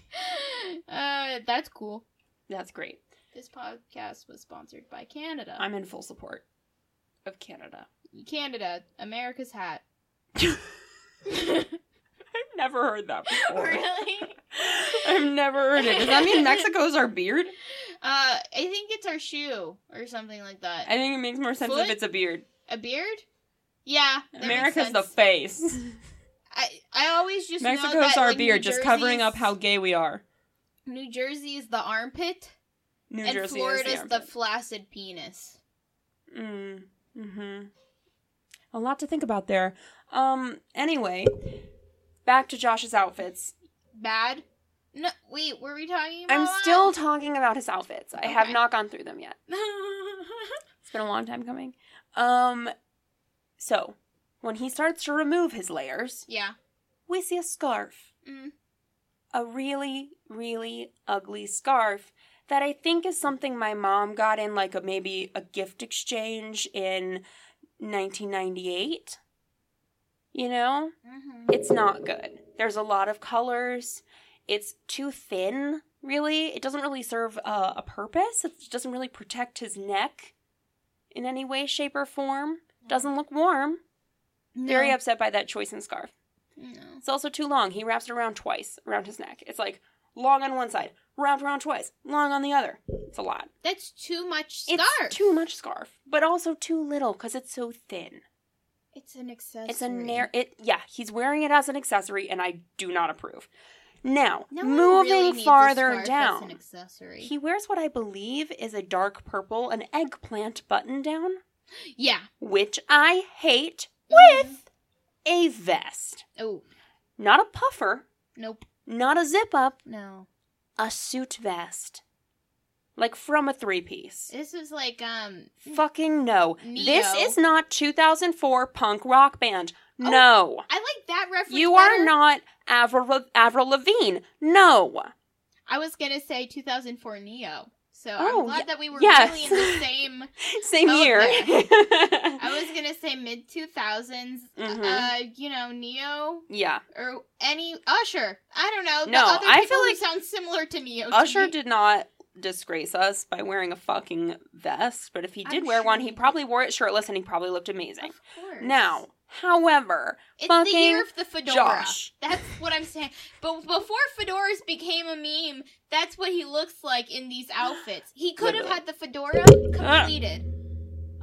uh, that's cool. that's great. This podcast was sponsored by Canada. I'm in full support of Canada. Canada, America's hat. Never heard that before. really? I've never heard it. Does that mean Mexico's our beard? Uh, I think it's our shoe or something like that. I think it makes more sense Foot? if it's a beard. A beard? Yeah. America's the face. I I always just know Mexico's that, our like, beard, just covering up how gay we are. New Jersey is the armpit, New and Jersey Florida's is the, the, flaccid penis. Mm, mm-hmm. A lot to think about there. Um. Anyway, back to Josh's outfits. Bad. No, wait. Were we talking about? I'm still talking about his outfits. I have Okay. not gone through them yet. It's been a long time coming. Um. So, when he starts to remove his layers, yeah. we see a scarf. Mm. a really, really ugly scarf that I think is something my mom got in like a maybe a gift exchange in 1998. You know, Mm-hmm. it's not good. There's a lot of colors. It's too thin really. It doesn't really serve uh, a purpose. It doesn't really protect his neck in any way, shape, or form. Doesn't look warm. Very upset by that choice in scarf. No. It's also too long. He wraps it around twice around his neck. It's like long on one side, wrapped around twice, long on the other. It's a lot. That's too much scarf. It's too much scarf, but also too little because it's so thin. It's an accessory. It's a narrow. It yeah. He's wearing it as an accessory, and I do not approve. Now, No moving really farther down, he wears what I believe is a dark purple, an eggplant button down, yeah. which I hate with a vest, Oh not a puffer, nope. not a zip up, No. a suit vest. Like from a three piece. This is like um. Fucking no. This is not 2004 punk rock band. Oh, No. I like that reference. you better. are not Avril, Avril Lavigne. No. I was gonna say 2004 Ne-Yo. So Oh, I'm glad ye- that we were yes. really in the same. Same year. I was gonna say mid 2000s. Mhm. Uh, you know, Ne-Yo yeah. or any Usher. I don't know. No, other I people feel like sound similar to Ne-Yo. to Usher me. did not disgrace us by wearing a fucking vest, but if he did I'm wear sure one, he he probably wore it shirtless and he probably looked amazing. Of course. Now, however, It's fucking the year of the fedora. Josh. That's what I'm saying. But before fedoras became a meme, that's what he looks like in these outfits. He could have had the fedora completed.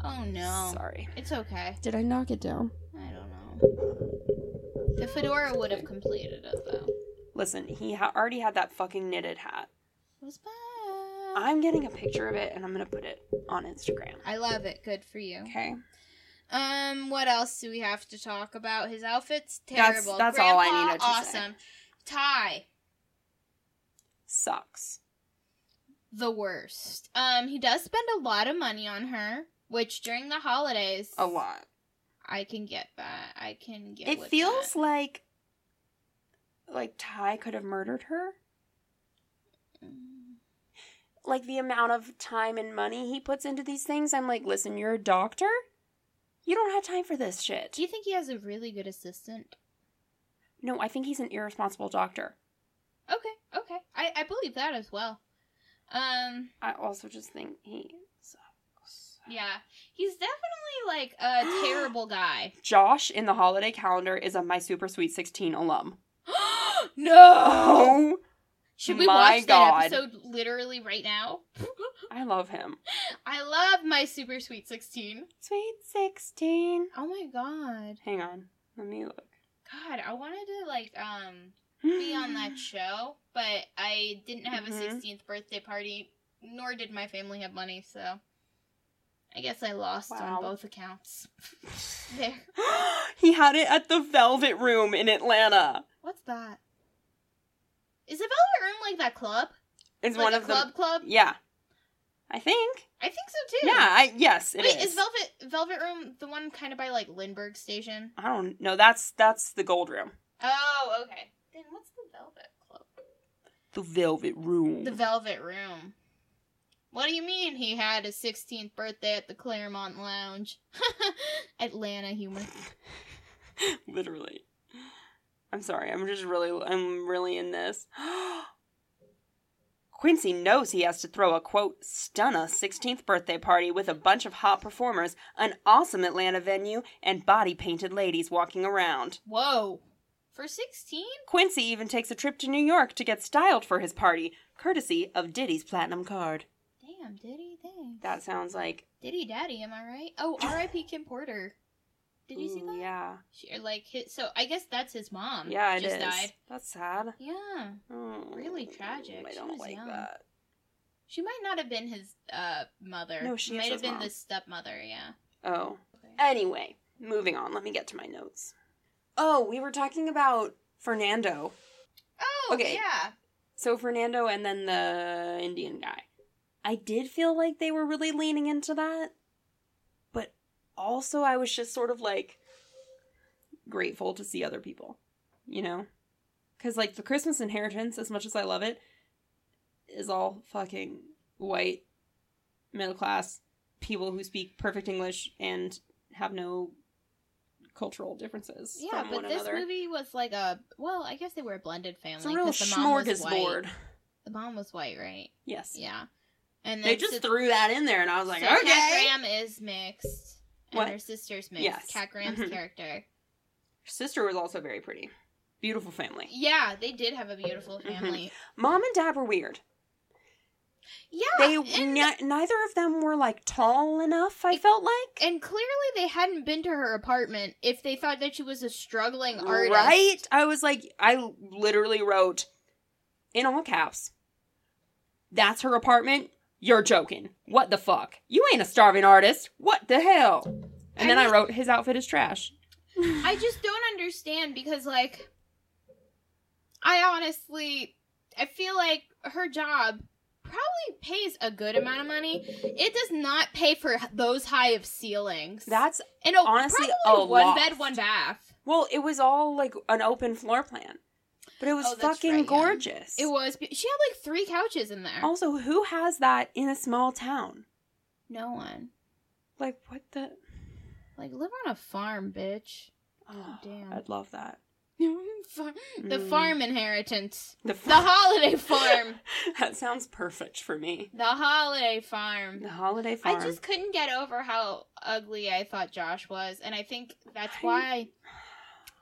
Ah. Oh no. Sorry. It's okay. Did I knock it down? I don't know. The fedora would have completed it though. Listen, he ha- already had that fucking knitted hat. It was bad. I'm getting a picture of it and I'm gonna put it on Instagram. I love it. Good for you. Okay. Um, what else do we have to talk about? His outfit's That's- terrible. that's all I Grandpa, needed to say. awesome. Ty, Sucks. the worst. Um, he does spend a lot of money on her, which during the holidays, A lot. I can get that. I can get. It feels that. like like Ty could have murdered her. Mm. Like the amount of time and money he puts into these things. I'm like, listen, you're a doctor. You don't have time for this shit. Do you think he has a really good assistant? No, I think he's an irresponsible doctor. Okay, okay, I I believe that as well. Um, I also just think he sucks. yeah, he's definitely like a terrible guy. Josh in the holiday calendar is a My Super Sweet 16 alum. no. Should we my watch God. that episode literally right now? I love him. I love my super sweet 16. Sweet 16. Oh my god. Hang on. Let me look. God, I wanted to like um be on that show, but I didn't have a Mhm. 16th birthday party, nor did my family have money, so I guess I lost Wow. on both accounts. there. he had it at the Velvet Room in Atlanta. What's that? Is the Velvet Room like that club? It's like one of club the club? Club? Yeah. I think. I think so too. Yeah, I yes, it is. Wait, is Velvet Velvet Room the one kind of by like Lindbergh Station? I don't know. That's that's the Gold Room. Oh, okay. Then what's the Velvet Club? The Velvet Room. The Velvet Room. What do you mean he had his 16th birthday at the Clermont Lounge? Atlanta humor. Literally. I'm sorry. I'm just really I'm really in this. Quincy knows he has to throw a quote stunner 16th birthday party with a bunch of hot performers, an awesome Atlanta venue, and body painted ladies walking around. Whoa. For 16? Quincy even takes a trip to New York to get styled for his party, courtesy of Diddy's platinum card. Damn, Diddy, thanks. That sounds like Diddy Daddy, am I right? Oh, R.I.P. Kim Porter. Did you see that? Yeah. She, like, his, so I guess that's his mom. Yeah, it just is. died. That's sad. Yeah. Oh, Really tragic. I don't was like young. that. She might not have been his uh mother. No, she might have been mom. the stepmother, yeah. Oh. Anyway, moving on. Let me get to my notes. Oh, we were talking about Fernando. Oh, Okay. yeah. So Fernando and then the Indian guy. I did feel like they were really leaning into that. Also I was just sort of like grateful to see other people, you know? Cuz like the Christmas inheritance as much as I love it is all fucking white middle class people who speak perfect English and have no cultural differences. Yeah, but this another. movie was like a well, I guess they were a blended family. it's a real 'cause the mom was white. smorgasbord. The mom was white, right? Yes. Yeah. And They just threw that in there, and I was like, so Kat okay. Graham is mixed, and What? her sister's mixed. Yes. Kat Graham's Mhm. character. Her sister was also very pretty. Beautiful family. Yeah, they did have a beautiful Mm-hmm. family. Mom and dad were weird. Yeah, They ni- neither of them were like tall enough. I felt like and clearly they hadn't been to her apartment if they thought that she was a struggling artist. right. I was like, I literally wrote in all caps. That's her apartment. You're joking. What the fuck? You ain't a starving artist. What the hell? And I then I wrote his outfit is trash. I just don't understand because, like, I honestly, I feel like her job probably pays a good amount of money. It does not pay for those high of ceilings. That's and a, honestly a one loft. bed, one bath. well, it was all like an open floor plan, but it was Oh, fucking right, yeah. gorgeous. It was. She had like three couches in there. Also, who has that in a small town? No one. Like what the? Like live on a farm, bitch. Oh, Damn. I'd love that. The Mm. farm inheritance. The, The holiday farm. that sounds perfect for me. the holiday farm. The holiday farm. I just couldn't get over how ugly I thought Josh was, and I think that's I- why.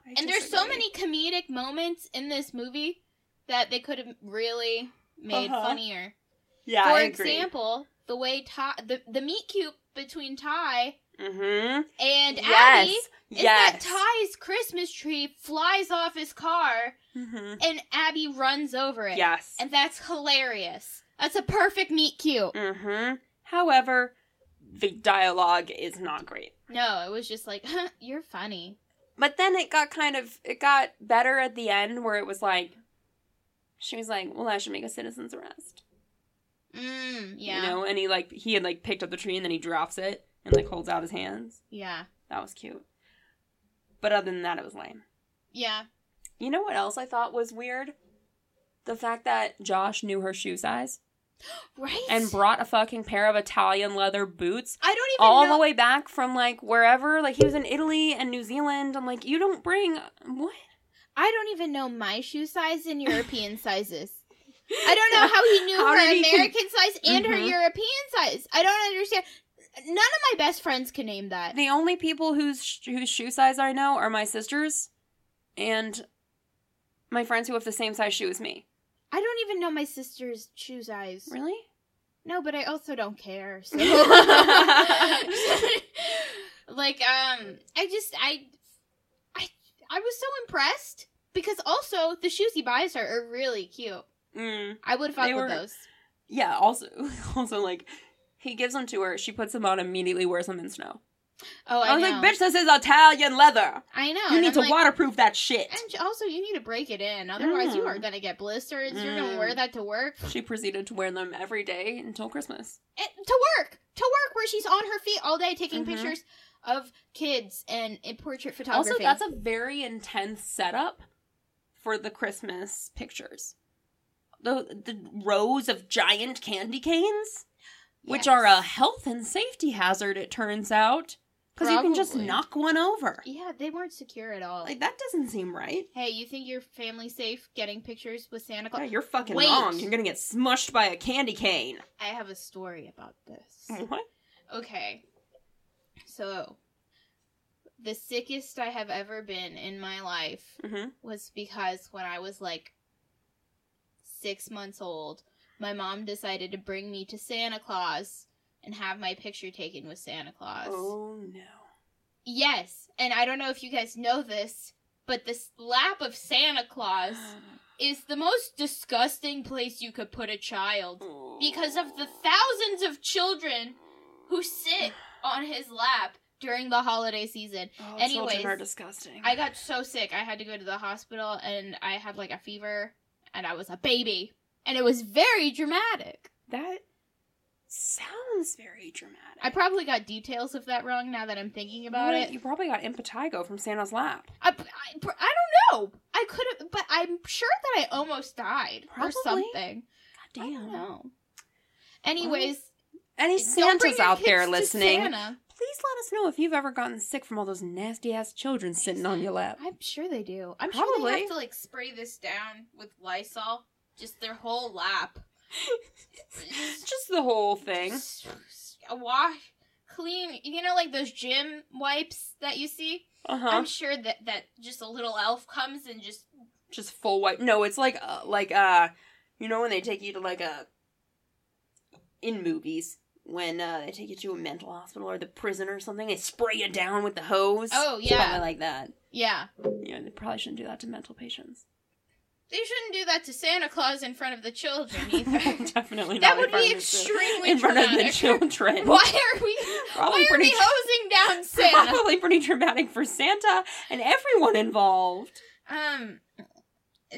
I And there's so many comedic moments in this movie that they could have really made Uh-huh. funnier. Yeah, For I agree. example, the way Ty, the the meet cute between Ty Mm-hmm. and Yes. Abby is yes. that Ty's Christmas tree flies off his car mm-hmm. and Abby runs over it. Yes. And that's hilarious. That's a perfect meet cute. mm-hmm. However, the dialogue is not great. No, it was just like, you're funny. But then it got kind of it got better at the end where it was like she was like, "Well, I should make a citizen's arrest." Mm, yeah. You know, and he like he had like picked up the tree and then he drops it and like holds out his hands. Yeah. That was cute. But other than that, it was lame. Yeah. You know what else I thought was weird? The fact that Josh knew her shoe size Right? and brought a fucking pair of Italian leather boots I don't even all know. the way back from like wherever. Like he was in Italy and New Zealand. I'm like, you don't bring what? I don't even know my shoe size and European sizes. I don't know how he knew How her did he American size and her Mhm. European size. I don't understand. None of my best friends can name that. The only people whose whose shoe size I know are my sisters and my friends who have the same size shoe as me. I don't even know my sister's shoe size. Really? No, but I also don't care. So. like, um, I just, I, I, I was so impressed because also the shoes he buys her are really cute. mm, I would fuck They with were- those. yeah. Also, also like he gives them to her. She puts them on. Immediately wears them in snow. Oh, I, I, was know. like, bitch, this is Italian leather. I know. You need to like- waterproof that shit. And also, you need to break it in. Otherwise, you Mm. are gonna get blisters. You're gonna Mm. wear that to work. She proceeded to wear them every day until Christmas. To work, to work, where she's on her feet all day taking Mhm. pictures of kids and in portrait photography. Also, that's a very intense setup for the Christmas pictures. The the rows of giant candy canes, which are a health and safety hazard, it turns out, because you can just knock one over. yeah, they weren't secure at all. Like that doesn't seem right. hey, you think your family's safe getting pictures with Santa Claus? Yeah, you're fucking Wait. wrong. You're gonna get smushed by a candy cane. I have a story about this. What? Okay. So, the sickest I have ever been in my life Mm-hmm. was because when I was like six months old, my mom decided to bring me to Santa Claus and have my picture taken with Santa Claus. Oh no. Yes, and I don't know if you guys know this, but the lap of Santa Claus is the most disgusting place you could put a child because of the thousands of children who sit on his lap during the holiday season. Oh, Anyways, children are disgusting. I got so sick, I had to go to the hospital and I had like a fever and I was a baby. And it was very dramatic. that sounds very dramatic. I probably got details of that wrong now that I'm thinking about Well, it. You probably got impetigo from Santa's lap. I, I, I don't know. I could have, but I'm sure that I almost died Probably. or something. God I don't know. Anyways, Any Santas out there listening, Santa. please let us know if you've ever gotten sick from all those nasty ass children sitting on your lap. I'm sure they do. I'm sure they Probably. have to like spray this down with Lysol. just their whole lap. Just the whole thing. A wash, clean. You know, like those gym wipes that you see. Uh huh. I'm sure that that just a little elf comes and just Just full wipe. No, it's like uh, like uh, you know when they take you to like a in movies when uh, they take you to a mental hospital or the prison or something, they spray you down with the hose. Oh, yeah. like that. yeah. Yeah, they probably shouldn't do that to mental patients. They shouldn't do that to Santa Claus in front of the children either. Definitely not. that would be extremely in front of the children. Why are we? Probably why are pretty we hosing down Santa? Probably pretty traumatic for Santa and everyone involved. Um,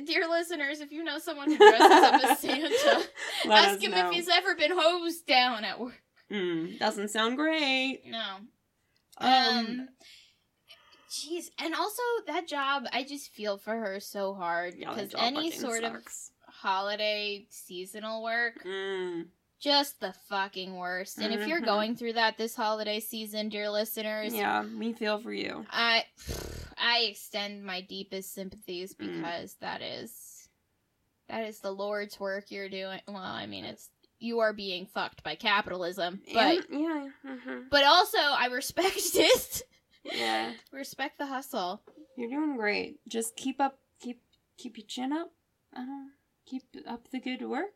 dear listeners, if you know someone who dresses up as Santa, Let ask him know. if he's ever been hosed down at work. Mm, doesn't sound great. No. Um, Um. Jeez, and also that job, I just feel for her so hard because job any sort of holiday seasonal work, Mm, just the fucking worst. And if you're Mhm. going through that this holiday season, dear listeners, yeah, we feel for you. I I extend my deepest sympathies Mm. because that is that is the Lord's work you're doing. Well, I mean, it's you are being fucked by capitalism, but And- yeah, mhm. but also I respect it. Yeah, respect the hustle. you're doing great. Just keep up, keep keep your chin up. Uh, keep up the good work.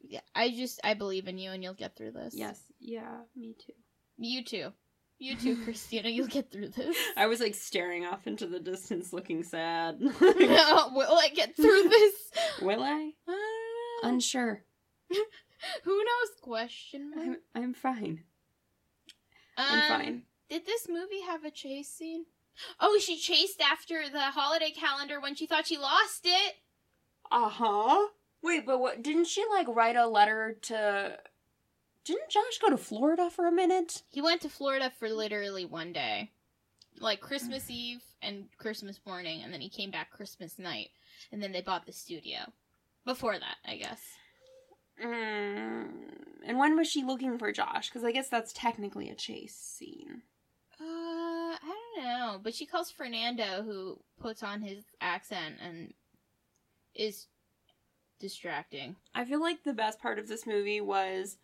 Yeah, I just I believe in you, and you'll get through this. Yes, yeah, me too. you too, you too, Christina. You'll get through this. I was like staring off into the distance, looking sad. no, Will I get through this? Will I? Uh, Unsure. who knows? Question. I'm, I'm fine. I'm Um, fine. Did this movie have a chase scene? Oh, she chased after the holiday calendar when she thought she lost it. Uh huh. Wait, but what? Didn't she like write a letter to? Didn't Josh go to Florida for a minute? He went to Florida for literally one day. Like Christmas Eve and Christmas morning, and then he came back Christmas night. And then they bought the studio. Before that, I guess. Mm, and when was she looking for Josh? Because I guess that's technically a chase scene. Uh, I don't know. But she calls Fernando, who puts on his accent and is distracting. I feel like the best part of this movie was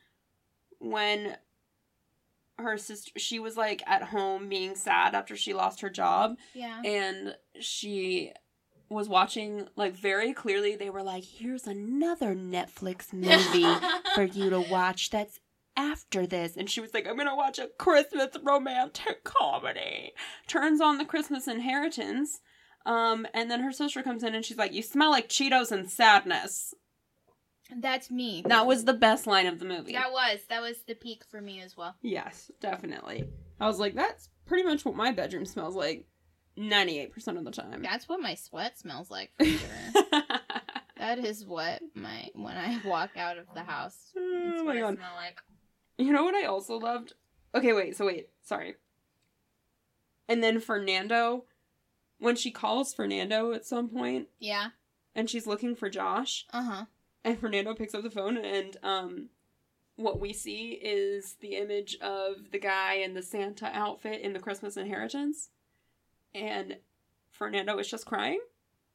when her sister she was like at home being sad after she lost her job Yeah. and she was watching like very clearly they were like here's another Netflix movie for you to watch that's after this and she was like i'm gonna watch a christmas romantic comedy turns on the christmas inheritance um and then her sister comes in and she's like you smell like cheetos and sadness That's me. that was the best line of the movie That was that was the peak for me as well. yes definitely i was like that's pretty much what my bedroom smells like 98% of the time That's what my sweat smells like for sure. that is what my when I walk out of the house. That's oh my I god smell like. You know what I also loved? Okay, wait, so wait, sorry. And then Fernando, when she calls Fernando at some point Yeah. and she's looking for Josh, Uh huh. and Fernando picks up the phone and um what we see is the image of the guy in the Santa outfit in the Christmas inheritance. And Fernando is just crying.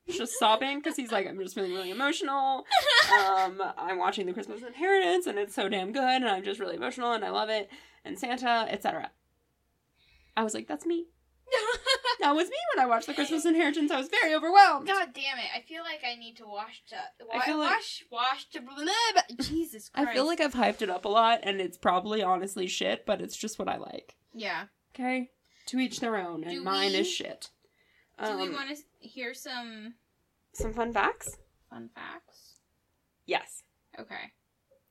Just sobbing because he's like, I'm just feeling really emotional. um, I'm watching the Christmas Inheritance and it's so damn good and I'm just really emotional and I love it and Santa, etc. I was like, that's me. That was me when I watched the Christmas Inheritance. I was very overwhelmed. God damn it! I feel like I need to wash the wa- I feel like- wash wash the blah, blah, Jesus Christ. I feel like I've hyped it up a lot and it's probably honestly shit, but it's just what I like. yeah. Okay? To each their own, and Do mine we- is shit. Do we Um, want to hear some some fun facts? fun facts? Yes. Okay.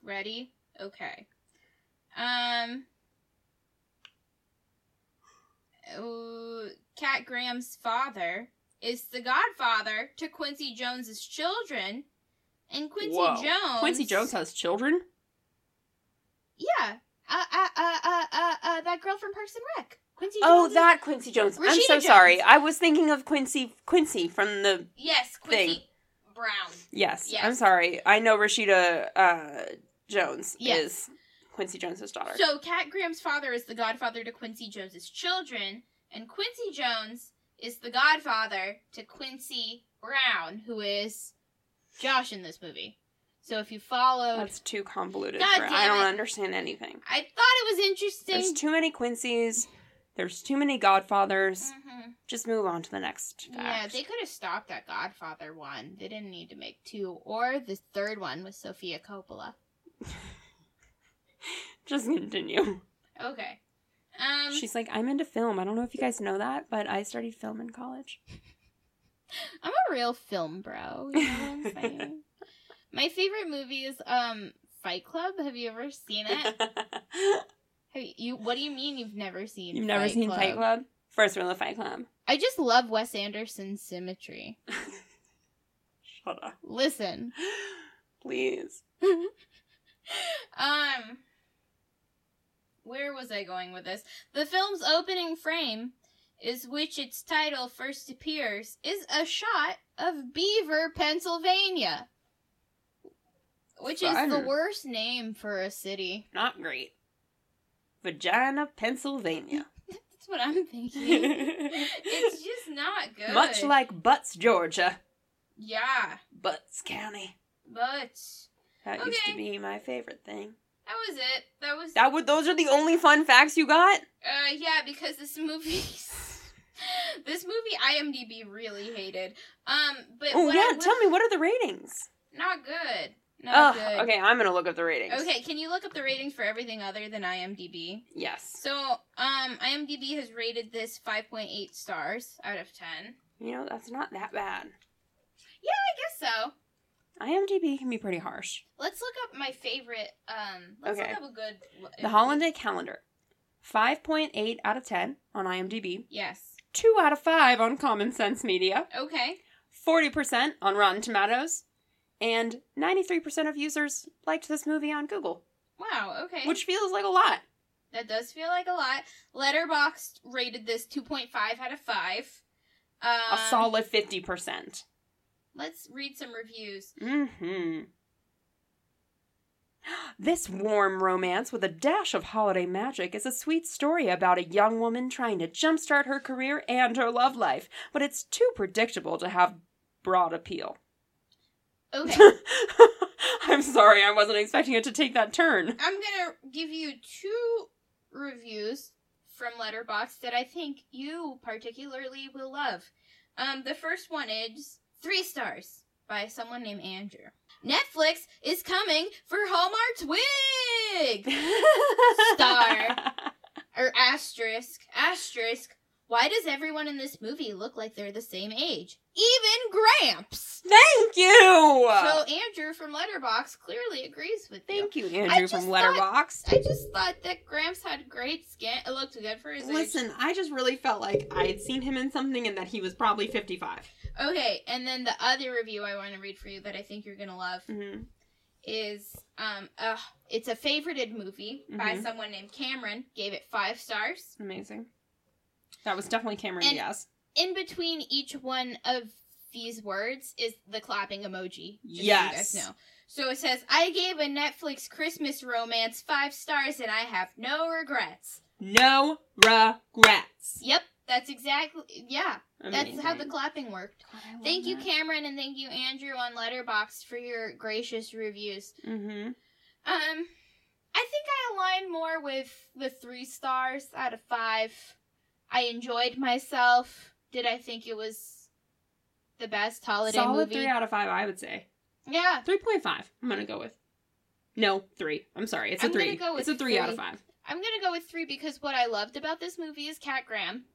Ready? Okay. Um. Uh, Kat Graham's father is the godfather to Quincy Jones's children, and Quincy Whoa. Jones. Quincy Jones has children? Yeah. Uh, uh, uh, uh, uh, uh, that girl from Parks and Rec. Quincy Oh, that Quincy Jones. I'm so Jones. sorry. I was thinking of Quincy Quincy from the Yes, Quincy thing. Brown. Yes, Yes. I'm sorry. I know Rashida uh, Jones Yes. is Quincy Jones's daughter. So, Kat Graham's father is the godfather to Quincy Jones's children, and Quincy Jones is the godfather to Quincy Brown, who is Josh in this movie. So if you follow, That's too convoluted. God for, I don't understand anything. I thought it was interesting. There's too many Quincy's. There's too many Godfathers. Mhm. Just move on to the next Yeah, they could have stopped at Godfather one. They didn't need to make two, or the third one with Sofia Coppola. Just continue. Okay. Um, She's like, I'm into film. I don't know if you guys know that, but I studied film in college. I'm a real film bro. You know what I'm saying? My favorite movie is um Fight Club. Have you ever seen it? You? What do you mean you've never seen? You've never Fight seen Club? Fight Club? First rule of Fight Club. I just love Wes Anderson's symmetry. Shut up. Listen. Please. um where was I going with this? The film's opening frame is which its title first appears is a shot of Beaver, Pennsylvania. Which is the worst name for a city. Not great. Vagina, Pennsylvania. That's what I'm thinking. it's just not good. Much like Butts, Georgia. Yeah, Butts County. Butts. That used to be my favorite thing. that was it. That was That would those are the only fun facts you got? Uh, yeah, because this movie, this movie, IMDb really hated. Um, but Oh yeah, I tell me what are the ratings? not good, Ugh, good. okay, I'm gonna look up the ratings. Okay, can you look up the ratings for everything other than IMDb? Yes. So, um, IMDb has rated this 5.8 stars out of 10. You know that's not that bad. Yeah, I guess so. IMDb can be pretty harsh. Let's look up my favorite. Um, let's Okay. look up a good. The Holiday Calendar. 5.8 out of 10 on IMDb. Yes. 2 out of 5 on Common Sense Media. Okay. 40% on Rotten Tomatoes. And 93% of users liked this movie on Google, Wow. Okay. which feels like a lot. That does feel like a lot. Letterboxd rated this 2.5 out of 5. Um, a solid 50%. Let's read some reviews. Mm-hmm. This warm romance with a dash of holiday magic is a sweet story about a young woman trying to jumpstart her career and her love life, but it's too predictable to have broad appeal. Okay. I'm sorry, I wasn't expecting it to take that turn. I'm to give you two reviews from Letterboxd that I think you particularly will love. Um, the first one is 3 stars by someone named Andrew. Netflix is coming for Hallmark's wig! Star. or asterisk, asterisk, why does everyone in this movie look like they're the same age? Even Gramps! Thank you! So Andrew from Letterboxd clearly agrees with you. Thank you, Andrew from Letterboxd. I just thought that Gramps had great skin. It looked good for his age. Listen, I just really felt like I had seen him in something and that he was probably 55. Okay, and then the other review I want to read for you that I think you're gonna love Mm-hmm. is um uh it's a favorited movie by Mhm. someone named Cameron. Gave it five stars. Amazing. That was definitely Cameron And- Diaz. In between each one of these words is the clapping emoji. just so Yes. you guys know. So it says, I gave a Netflix Christmas romance five stars and I have no regrets. No regrets. Yep, that's exactly, yeah, that's how the clapping worked. God, Thank you, that. Cameron, and thank you, Andrew, on Letterboxd for your gracious reviews. Mhm. Um, I think I align more with the three stars out of five. I enjoyed myself. Did I think it was the best holiday movie? Solid movie? three out of five, I would say. yeah, Three point five. I'm gonna go with. No, three. I'm sorry. It's a I'm gonna three. go with it's a three, out of five. I'm gonna go with three because what I loved about this movie is Kat Graham.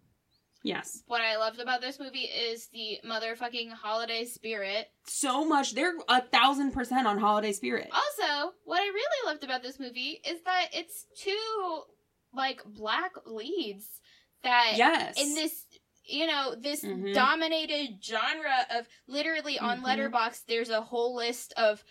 Yes. What I loved about this movie is the motherfucking holiday spirit. So much. They're a thousand percent on holiday spirit. Also, what I really loved about this movie is that it's two like black leads that yes. in this you know this Mhm. dominated genre of literally on Mhm. letterboxd there's a whole list of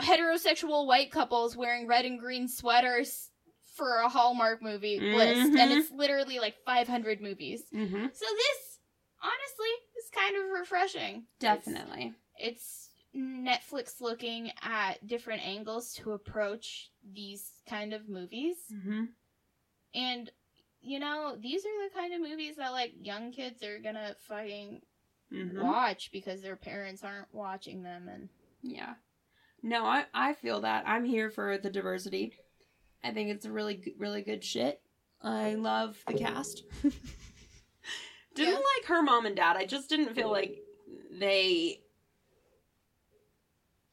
heterosexual white couples wearing red and green sweaters for a hallmark movie list and it's literally like 500 movies Mm-hmm. so this honestly is kind of refreshing Definitely. it's, it's netflix looking at different angles to approach these kind of movies Mm-hmm. and you know, these are the kind of movies that like young kids are gonna fucking Mm-hmm. watch because their parents aren't watching them and Yeah. No, I I feel that. I'm here for the diversity. I think it's a really really good shit. I love the cast. didn't Yeah. like her mom and dad. I just didn't feel like they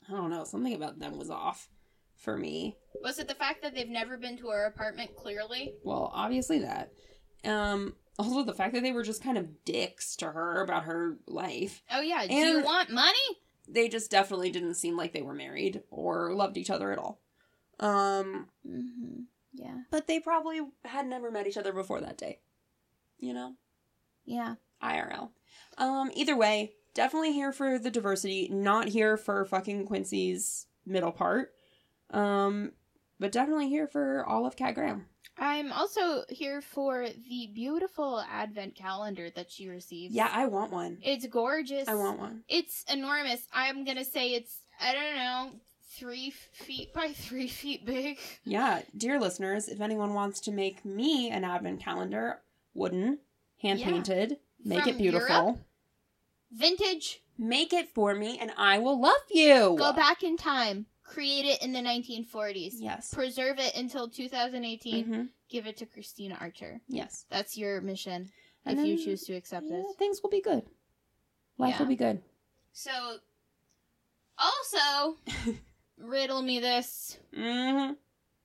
I don't know, something about them was off for me. Was it the fact that they've never been to her apartment? Clearly, Well, obviously that. Um also the fact that they were just kind of dicks to her about her life. oh yeah. Do you want money? They just definitely didn't seem like they were married or loved each other at all. Um Mm-hmm. Yeah. but they probably had never met each other before that day. You know? Yeah. IRL. Um, either way, definitely here for the diversity, not here for fucking Quincy's middle part. Um, but definitely here for all of Kat Graham. I'm also here for the beautiful advent calendar that she receives. Yeah, I want one. It's gorgeous. I want one. It's enormous. I'm gonna say it's I don't know three feet by three feet big. Yeah, dear listeners, if anyone wants to make me an advent calendar, wooden, hand painted, make From it beautiful. Europe? Vintage. Make it for me and I will love you. Go back in time. Create it in the 1940s. Yes. Preserve it until 2018. hmm Give it to Christina Archer. Yes. That's your mission And if you choose to accept Yeah, this. things will be good. Life Yeah. will be good. So, also, riddle me this. Mm-hmm.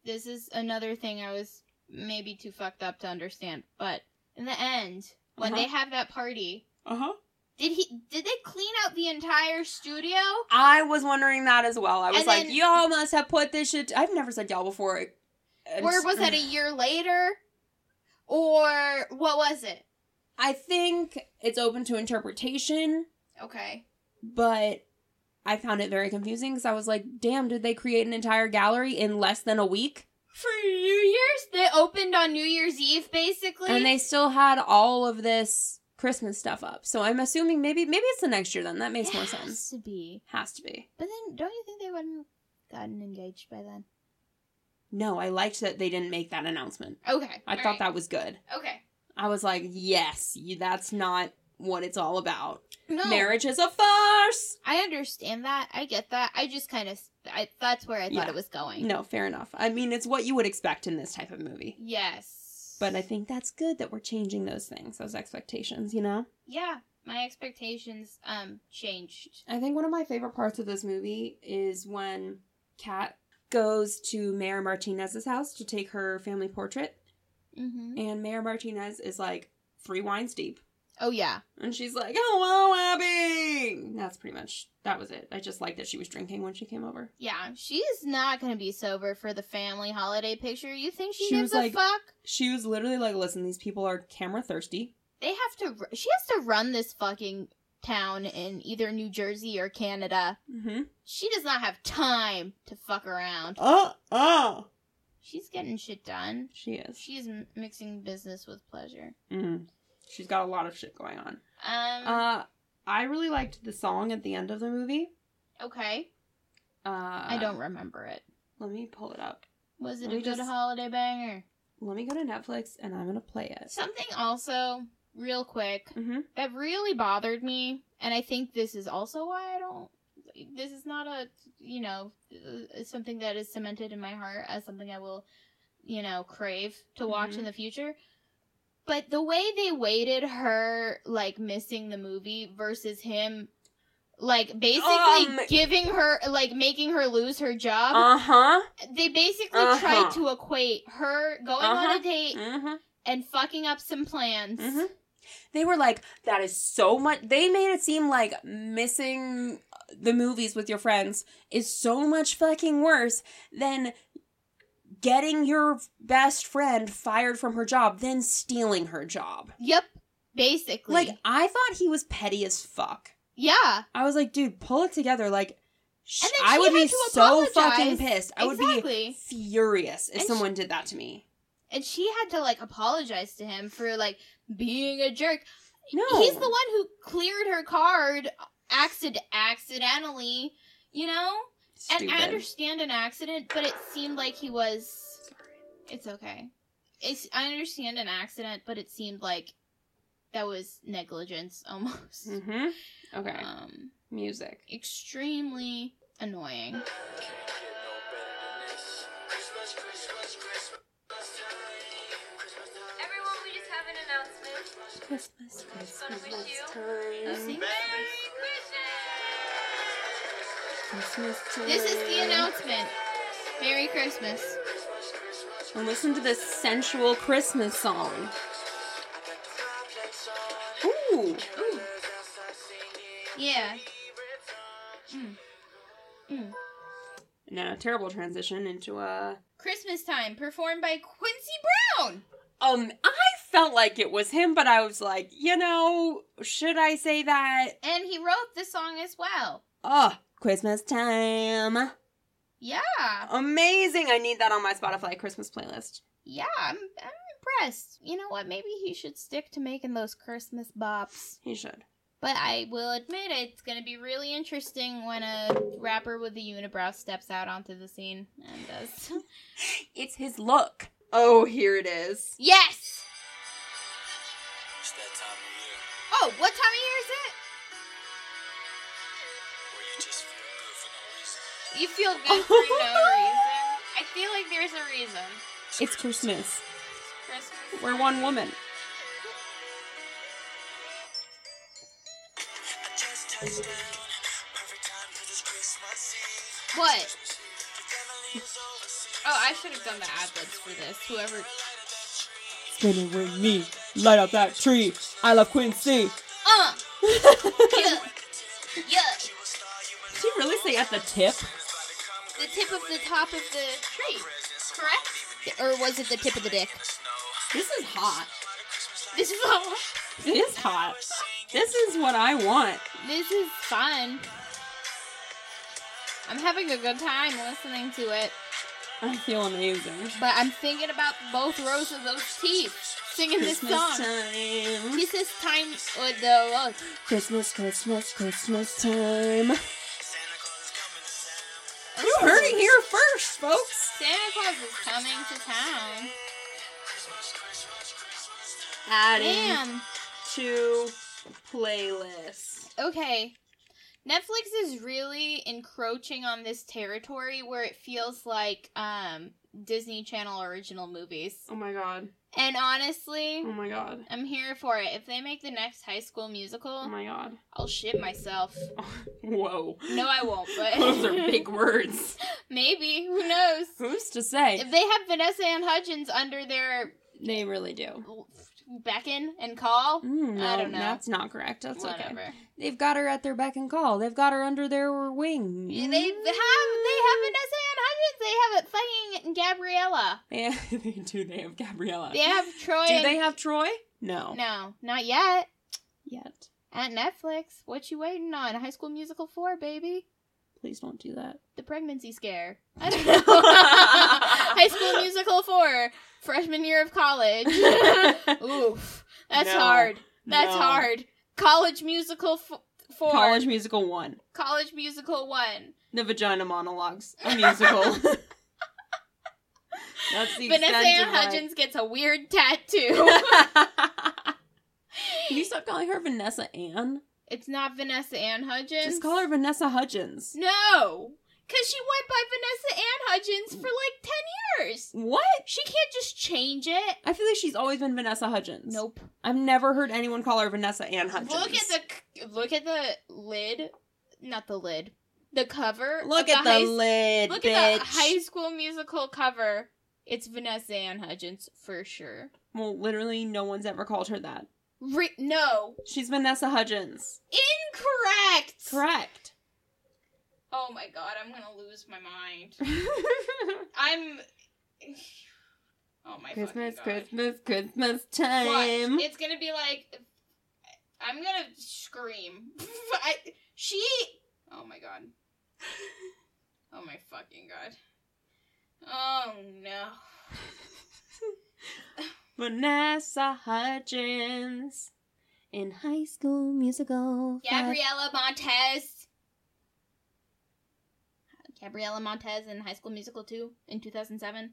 This is another thing I was maybe too fucked up to understand. But in the end, when Uh-huh. they have that party, Uh-huh. Did he? Did they clean out the entire studio? I was wondering that as well. I was And like, then- y'all must have put this shit. I've never said y'all before. And- Or was that a year later? Or what was it? I think it's open to interpretation, Okay. but I found it very confusing because I was like, damn, did they create an entire gallery in less than a week? For New Year's, they opened on New Year's Eve, basically. And they still had all of this Christmas stuff up. So I'm assuming maybe maybe it's the next year then. That makes It more has sense. to be. Has to be. But then, don't you think they wouldn't have gotten engaged by then? No, I liked that they didn't make that announcement. Okay. I thought that was good. Okay. I was like, yes, you, that's not what it's all about. No. Marriage is a farce. I understand that. I get that. I just kind of. I that's where I thought Yeah. it was going. No, fair enough. I mean, it's what you would expect in this type of movie. Yes. But I think that's good that we're changing those things, those expectations, you know? yeah, my expectations um changed. I think one of my favorite parts of this movie is when Kat goes to Mayor Martinez's house to take her family portrait, Mm-hmm. and Mayor Martinez is like three wines deep. Oh yeah. And she's like, hello, Abby! That's pretty much, that was it. I just liked that she was drinking when she came over. Yeah, she's not gonna be sober for the family holiday picture. You think she, She gives a like- fuck? She was literally like, listen, these people are camera thirsty. They have to. She has to run this fucking town in either New Jersey or Canada. Mm-hmm. She does not have time to fuck around. Uh, uh. She's getting shit done. She is. She's m- mixing business with pleasure. Mm. She's got a lot of shit going on. Um. Uh, I really liked the song at the end of the movie. okay. Uh, I don't remember it. Let me pull it up. Was it let a good just- holiday banger? Let me go to Netflix and I'm gonna play it. Something also, real quick, Mm-hmm. that really bothered me, and I think this is also why I don't. This is not a, you know, uh, something that is cemented in my heart as something I will, you know, crave to watch Mhm. in the future. But the way they weighted her, like, missing the movie versus him, like, basically Um, giving her, like, making her lose her job, Uh huh. they basically uh-huh. tried to equate her going on Uh-huh. a date Mm-hmm. and fucking up some plans. Mhm. They were like, that is so much. They made it seem like missing the movies with your friends is so much fucking worse than getting your best friend fired from her job, then stealing her job. Yep, basically. Like, I thought he was petty as fuck. yeah, I was like, dude, pull it together. Like, sh- And then I she would be so apologize. fucking pissed. I would be furious if And someone did that to me. And she had to like apologize to him for like being a jerk. No, He's the one who cleared her card accident accidentally, you know? Stupid. And I understand an accident, but it seemed like he was It's okay. It's I understand an accident, but it seemed like that was negligence almost. Mm-hmm. Okay. Um Music. extremely annoying. Everyone, we just have an announcement. Christmas, Just wanna wish Christmas! Time. This is the announcement. Merry Christmas. And listen to this sensual Christmas song. Ooh. Ooh. Yeah. Mm. Mm. Now, a terrible transition into a. Christmas time, performed by Quincy Brown. Um, I felt like it was him, but I was like, you know, should I say that? And he wrote the song as well. Oh, Christmas time. Yeah. Amazing. I need that on my Spotify Christmas playlist. Yeah, I'm, I'm impressed. You know what? Maybe he should stick to making those Christmas bops. He should. But I will admit it's going to be really interesting when a rapper with a unibrow steps out onto the scene and does. It's his look. Oh, here it is. yes! It's that time of year Oh, what time of year is it? You feel good for no reason. I feel like there's a reason. It's Christmas. Christmas. We're one woman. I just touched down. Perfect time 'cause it's Christmas Eve. What? Your family is overseas. Oh, I should have done the ad libs for this. Whoever. Spin it with me. Light up that tree. I love Quincy. Uh! Yeah! Yeah! Did you really say at the tip? Tip of the top of the tree. Correct? Or was it the tip of the dick? This is hot. This is all. It is hot. This is what I want. This is fun. I'm having a good time listening to it, I feel amazing. but I'm thinking about both rows of those teeth singing this Christmas song. time. This is time with the uh, Christmas, Christmas, Christmas time. It here first, folks. Santa Claus is coming to town. Adding Damn. to playlist. Okay. Netflix is really encroaching on this territory where it feels like um Disney Channel original movies. Oh my god. And honestly, Oh my god. I'm here for it. If they make the next High School Musical, Oh my god. I'll shit myself. Whoa. No, I won't, but Those are big words. maybe. Who knows? Who's to say? If they have Vanessa Ann Hudgens under their They really do. Beckon and call, Mm, I don't know. That's not correct. That's okay. whatever. They've got her at their beck and call. They've got her under their wing. They have they have Vanessa Ann Hudgens. They have it fucking Gabriella. Yeah, they do. They have Gabriella. They have Troy. do and- they have Troy? No. No, not yet. Yet. At Netflix. What you waiting on? High School Musical 4, baby. Please don't do that. The pregnancy scare. I don't know. High School Musical 4. Freshman year of college. Oof. That's No. hard. That's No. hard. College Musical f- 4. College Musical 1. College Musical 1. The Vagina Monologues. A musical. That's the Vanessa Ann of my- Hudgens gets a weird tattoo. Can you stop calling her Vanessa Ann? it's not Vanessa Ann Hudgens. Just call her Vanessa Hudgens. No. Because she went by Vanessa Ann Hudgens for like 10 years. What? She can't just change it. I feel like she's always been Vanessa Hudgens. Nope. I've never heard anyone call her Vanessa Ann Hudgens. Look at the look at the lid, not the lid, the cover. Look at the high, lid, Look bitch. at the High School Musical cover. It's Vanessa Ann Hudgens for sure. Well, literally, no one's ever called her that. Re- no, She's Vanessa Hudgens. incorrect. Correct. Oh my god, I'm gonna lose my mind. I'm. Oh my Christmas. Christmas, Christmas Watch, time. it's gonna be like. I'm gonna scream. I, she. Oh my god. Oh my fucking god. Oh no. Vanessa Hudgens in High School Musical. Gabriella Montez. Gabriella Montez in High School Musical 2 in 2007.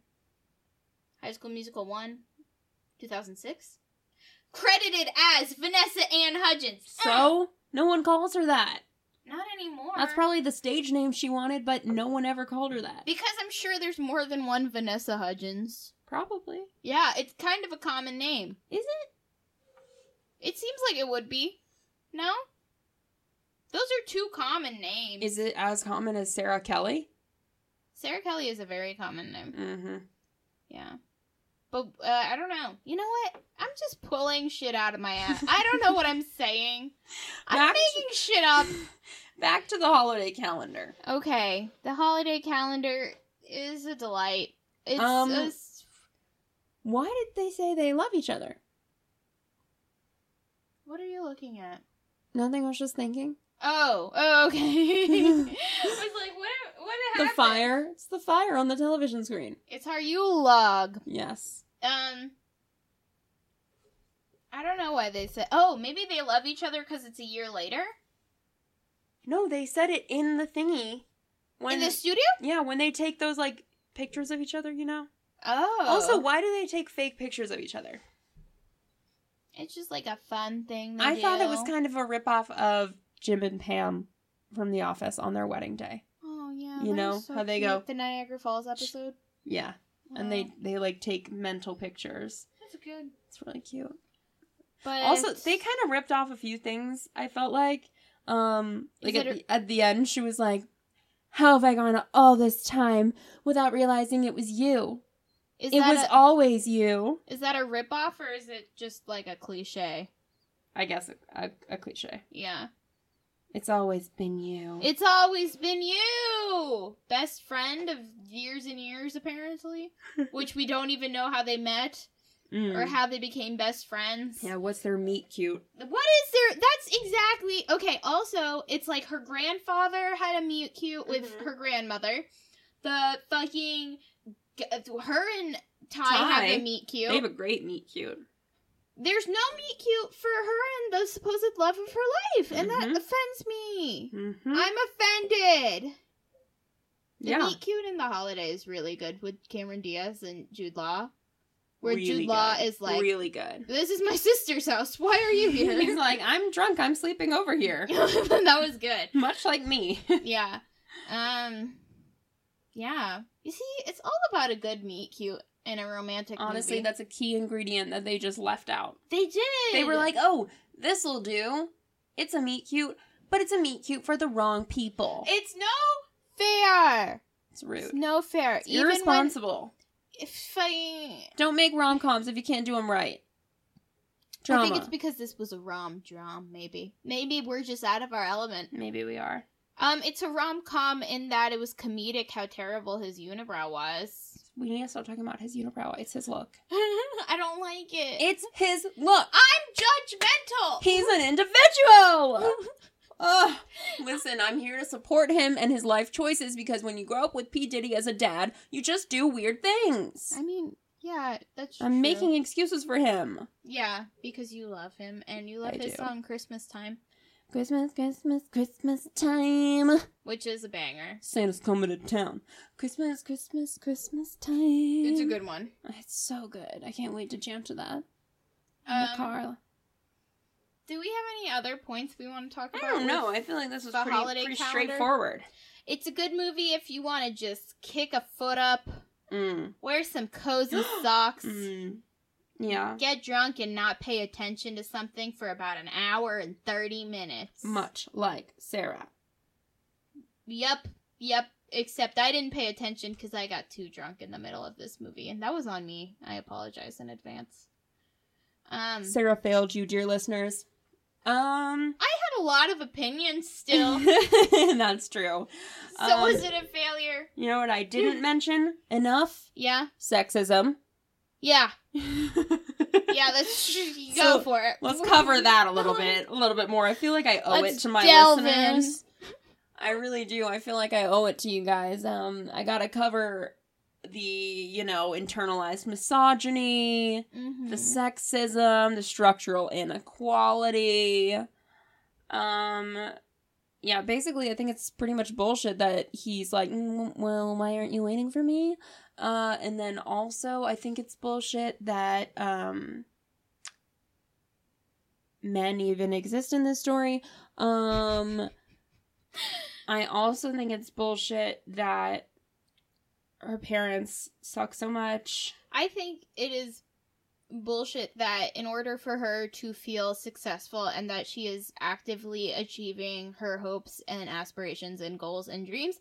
High School Musical 1, 2006. Credited as Vanessa Ann Hudgens. So ah! no one calls her that. not anymore. That's probably the stage name she wanted, but no one ever called her that. because I'm sure there's more than one Vanessa Hudgens. Probably. Yeah, it's kind of a common name. Is it? It seems like it would be. No? Those are two common names. Is it as common as Sarah Kelly? Sarah Kelly is a very common name. Mm-hmm. Yeah. But uh, I don't know. You know what? I'm just pulling shit out of my ass. I don't know what I'm saying. I'm Back to- making shit up. Back to the holiday calendar. Okay, the holiday calendar is a delight. It's Um, a Why did they say they love each other? what are you looking at? Nothing. I was just thinking. Oh, oh okay. I was like, what? What happened? The fire. It's the fire on the television screen. It's our Yule log. Yes. Um, I don't know why they said. Oh, maybe they love each other because it's a year later No, they said it in the thingy. When in the studio. yeah, when they take those like pictures of each other, you know. Oh, Also, why do they take fake pictures of each other? it's just like a fun thing. They I thought it was kind of a ripoff of Jim and Pam from The Office on their wedding day. Oh yeah, you know, so how they cute. go- The Niagara Falls episode. Yeah, and they they like take mental pictures. That's good. It's really cute. But Also, they kind of ripped off a few things. I felt like, um, like at, a- the, at the end, she was like, "How have I gone all this time without realizing it was you? is it was a, always you." is that a ripoff or is it just like a cliche? I guess a, a, a cliche. Yeah, It's always been you. it's always been you, best friend of years and years apparently, which we don't even know how they met Mm. or how they became best friends. yeah, what's their meet cute? What is there? That's exactly okay. Also, it's like her grandfather had a meet cute with Mhm. her grandmother. The fucking her and Ty, Ty, have a meet cute. They have a great meet cute. There's no meet cute for her and the supposed love of her life, and that Mhm. offends me. Mm-hmm. I'm offended. The yeah, meet cute in the holiday is really good with Cameron Diaz and Jude Law, where really Jude Law good. is like, really good. "This is my sister's house. Why are you here?" He's like, I'm drunk. I'm sleeping over here. that was good. Much like me. yeah. Um yeah. You see, it's all about a good meet cute in a romantic Honestly, movie. that's a key ingredient that they just left out. they did. They were like, oh, this'll do. It's a meet cute, but it's a meet cute for the wrong people. it's no fair. It's rude. It's no fair. It's Even irresponsible. if I Don't make rom coms if you can't do them right. Drama. I think it's because this was a rom dram, maybe. Maybe we're just out of our element. Maybe we are. Um, it's a rom com in that it was comedic how terrible his unibrow was. We need to stop talking about his unibrow. It's his look. I don't like it. It's his look. I'm judgmental. He's an individual. Ugh. Listen, I'm here to support him and his life choices because when you grow up with P. Diddy as a dad, you just do weird things. I mean, yeah, that's I'm true. making excuses for him. Yeah, because you love him and you love I his do. song Christmas Time, Christmas, Christmas, Christmas time. which is a banger. Santa's coming to town. Christmas, Christmas, Christmas time. It's a good one. It's so good. I can't wait to jam to that. In the Um, car. Do we have any other points we want to talk about? I don't know. I feel like this was the pretty, holiday pretty calendar? straightforward. It's a good movie if you want to just kick a foot up, Mm. wear some cozy socks, Mm. Yeah. get drunk, and not pay attention to something for about an hour and 30 minutes. Much like Sarah. Yep, yep. Except I didn't pay attention because I got too drunk in the middle of this movie, and that was on me. I apologize in advance. Um, Sarah failed you, dear listeners. Um, I had a lot of opinions still, that's true. so Um, was it a failure? You know what I didn't mention enough? Yeah, Sexism. Yeah, yeah. That's you go So, for it. Let's cover that a little bit, a little bit more. I feel like I owe Let's it to my delve in. listeners. I really do. I feel like I owe it to you guys. Um, I gotta cover the, you know, internalized misogyny, Mhm. the sexism, the structural inequality. Um, yeah, basically, I think it's pretty much bullshit that he's like, "Mm, well, why aren't you waiting for me? Uh, and then also, I think it's bullshit that, um, men even exist in this story. Um, I also think it's bullshit that her parents suck so much. I think it is bullshit that in order for her to feel successful and that she is actively achieving her hopes and aspirations and goals and dreams,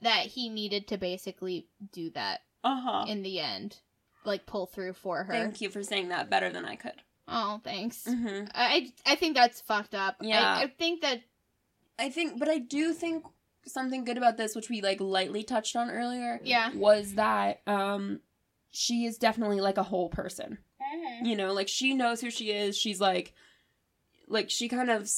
that he needed to basically do that Uh huh. in the end. Like pull through for her. Thank you for saying that better than I could. Oh, thanks. Mm-hmm. I I think that's fucked up. Yeah. I, I think that I think, but I do think something good about this, which we like lightly touched on earlier, yeah. was that um she is definitely like a whole person. You know, like she knows who she is. She's like, like she kind of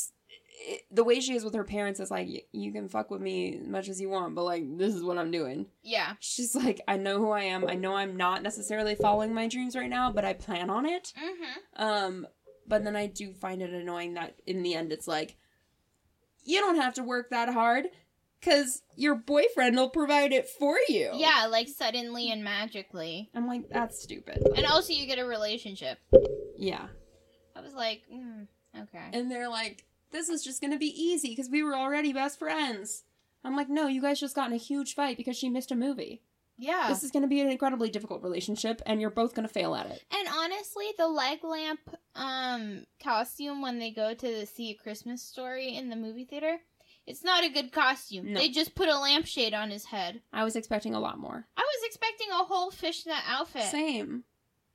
it- the way she is with her parents is like, "Y- you can fuck with me as much as you want, but like this is what I'm doing. Yeah. She's like, I know who I am. I know I'm not necessarily following my dreams right now, but I plan on it. Mm-hmm. Um, but then I do find it annoying that in the end it's like, you don't have to work that hard, cause your boyfriend will provide it for you. Yeah, like suddenly and magically. I'm like, that's stupid. And also you get a relationship. Yeah. I was like, mm, okay. And they're like, this is just gonna be easy because we were already best friends. I'm like, no, you guys just got in a huge fight because she missed a movie. Yeah. This is gonna be an incredibly difficult relationship, and you're both gonna fail at it. And honestly, the leg lamp um costume when they go to the see a Christmas story in the movie theater, it's not a good costume. No. They just put a lampshade on his head. I was expecting a lot more. I was expecting a whole fishnet outfit Same.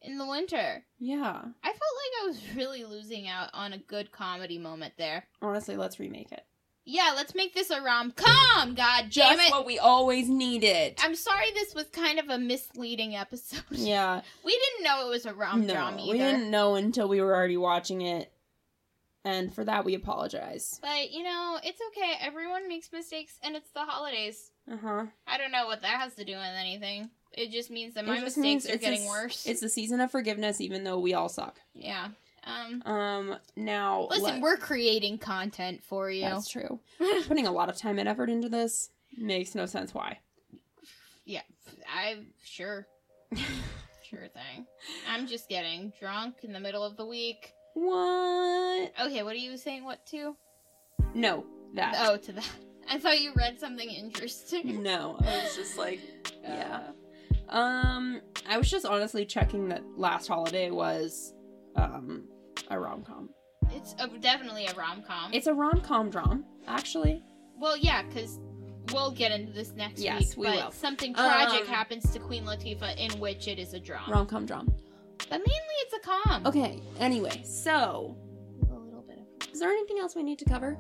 in the winter. Yeah. I felt like I was really losing out on a good comedy moment there. Honestly, let's remake it. Yeah, let's make this a rom com. God damn Just it! what we always needed. I'm sorry this was kind of a misleading episode. Yeah. We didn't know it was a rom No, com either. we didn't know until we were already watching it, and for that we apologize. But you know, it's okay. Everyone makes mistakes, and it's the holidays. Uh huh. I don't know what that has to do with anything. It just means that my mistakes are getting a, worse. It's the season of forgiveness, even though we all suck. yeah. Um. Um. Now, Listen, let- we're creating content for you. that's true. Putting a lot of time and effort into this makes no sense. Why? yeah. I sure. sure thing. I'm just getting drunk in the middle of the week. What? Okay, what are you saying? What to? No, that. Oh, to that. I thought you read something interesting. No, I was just like, yeah. Uh, Um, I was just honestly checking that last holiday was, um, a rom com. it's a, definitely a rom com. It's a rom com drum, actually. Well, yeah, because we'll get into this next Yes, week. we but will. something tragic Um, happens to Queen Latifah, in which it is a drama. Rom com drum. But mainly it's a com. Okay, anyway, so, A little bit of. is there anything else we need to cover?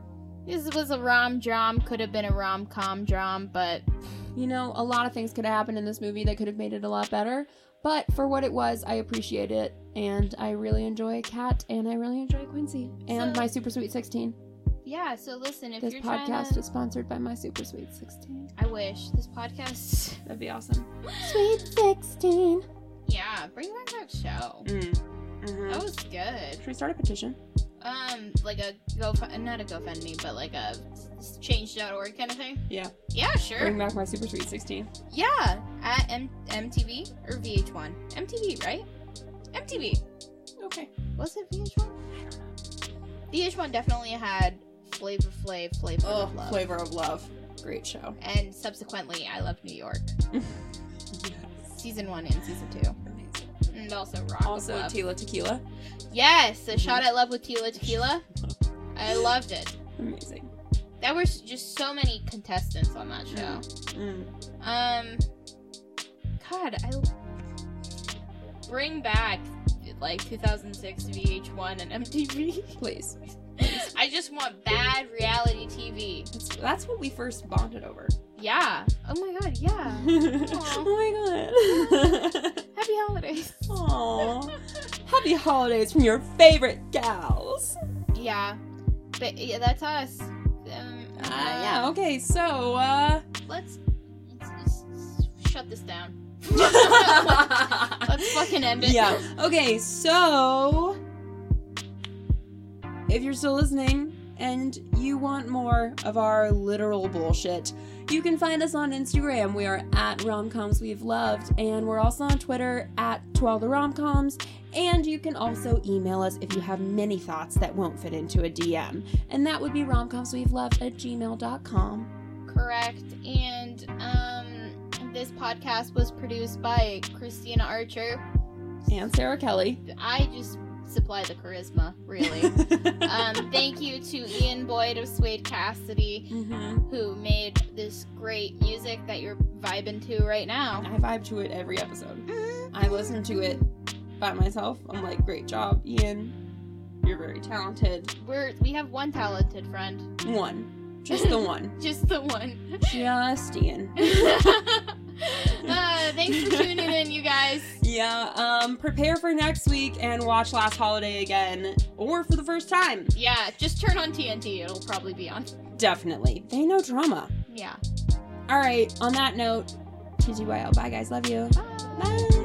This was a rom dram. Could have been a rom com dram, but You know, a lot of things could have happened in this movie that could have made it a lot better. But for what it was, I appreciate it. And I really enjoy Kat and I really enjoy Quincy. And So- my Super Sweet 16. yeah. So listen, if This you're podcast trying to, is sponsored by my Super Sweet 16. I wish this podcast. That'd be awesome. Sweet 16. Yeah, bring back that show. Mm. Mhm. That was good. Should we start a petition? Um, like a go, not a GoFundMe, but like a change.org kind of thing. Yeah. Yeah, sure. Bring back my Super Sweet 16. Yeah, at M- MTV or VH1. MTV, right? MTV. Okay. Was it VH1? I don't know. VH1 definitely had Flavor Flav, Flavor Oh, of Love. Flavor of Love. Great show. And subsequently, I Love New York. Season 1 and Season 2. Amazing. And also Rock Also. Tila Tequila. yes, a Mhm. shot at love with Tila Tequila. I loved it. Amazing. There were just so many contestants on that show. Mm. Um, God, I bring back like 2006 VH1 and MTV. Please. I just want bad reality TV. That's, that's what we first bonded over. Yeah. Oh my God. Yeah. oh my god. Happy holidays. Aw. Happy holidays from your favorite gals. Yeah. But yeah, that's us. Um, Uh, yeah, okay, so, uh. Let's, let's, let's shut this down. Let's fucking end it. yeah. Okay, so if you're still listening and you want more of our literal bullshit, you can find us on Instagram. We are at Romcoms We've Loved, and we're also on Twitter at 12 the Romcoms. And you can also email us if you have many thoughts that won't fit into a DM. And that would be romcomswe'veloved at gmail.com. correct. And um, this podcast was produced by Christina Archer. And Sarah Kelly. I just supply the charisma, really. um, thank you to Ian Boyd of Suede Cassidy, Mhm. who made this great music that you're vibing to right now. I vibe to it every episode. I listen to it by myself. I'm like, great job, Ian. You're very talented. We're we have one talented friend, One. Just the one. just the one. Just Ian. uh, thanks for tuning in, you guys. Yeah, um, prepare for next week and watch Last Holiday again, or for the first time. Yeah, just turn on TNT. It'll probably be on. Definitely. They know drama. Yeah. All right, on that note, TGYL. Bye, guys. Love you. Bye. Bye.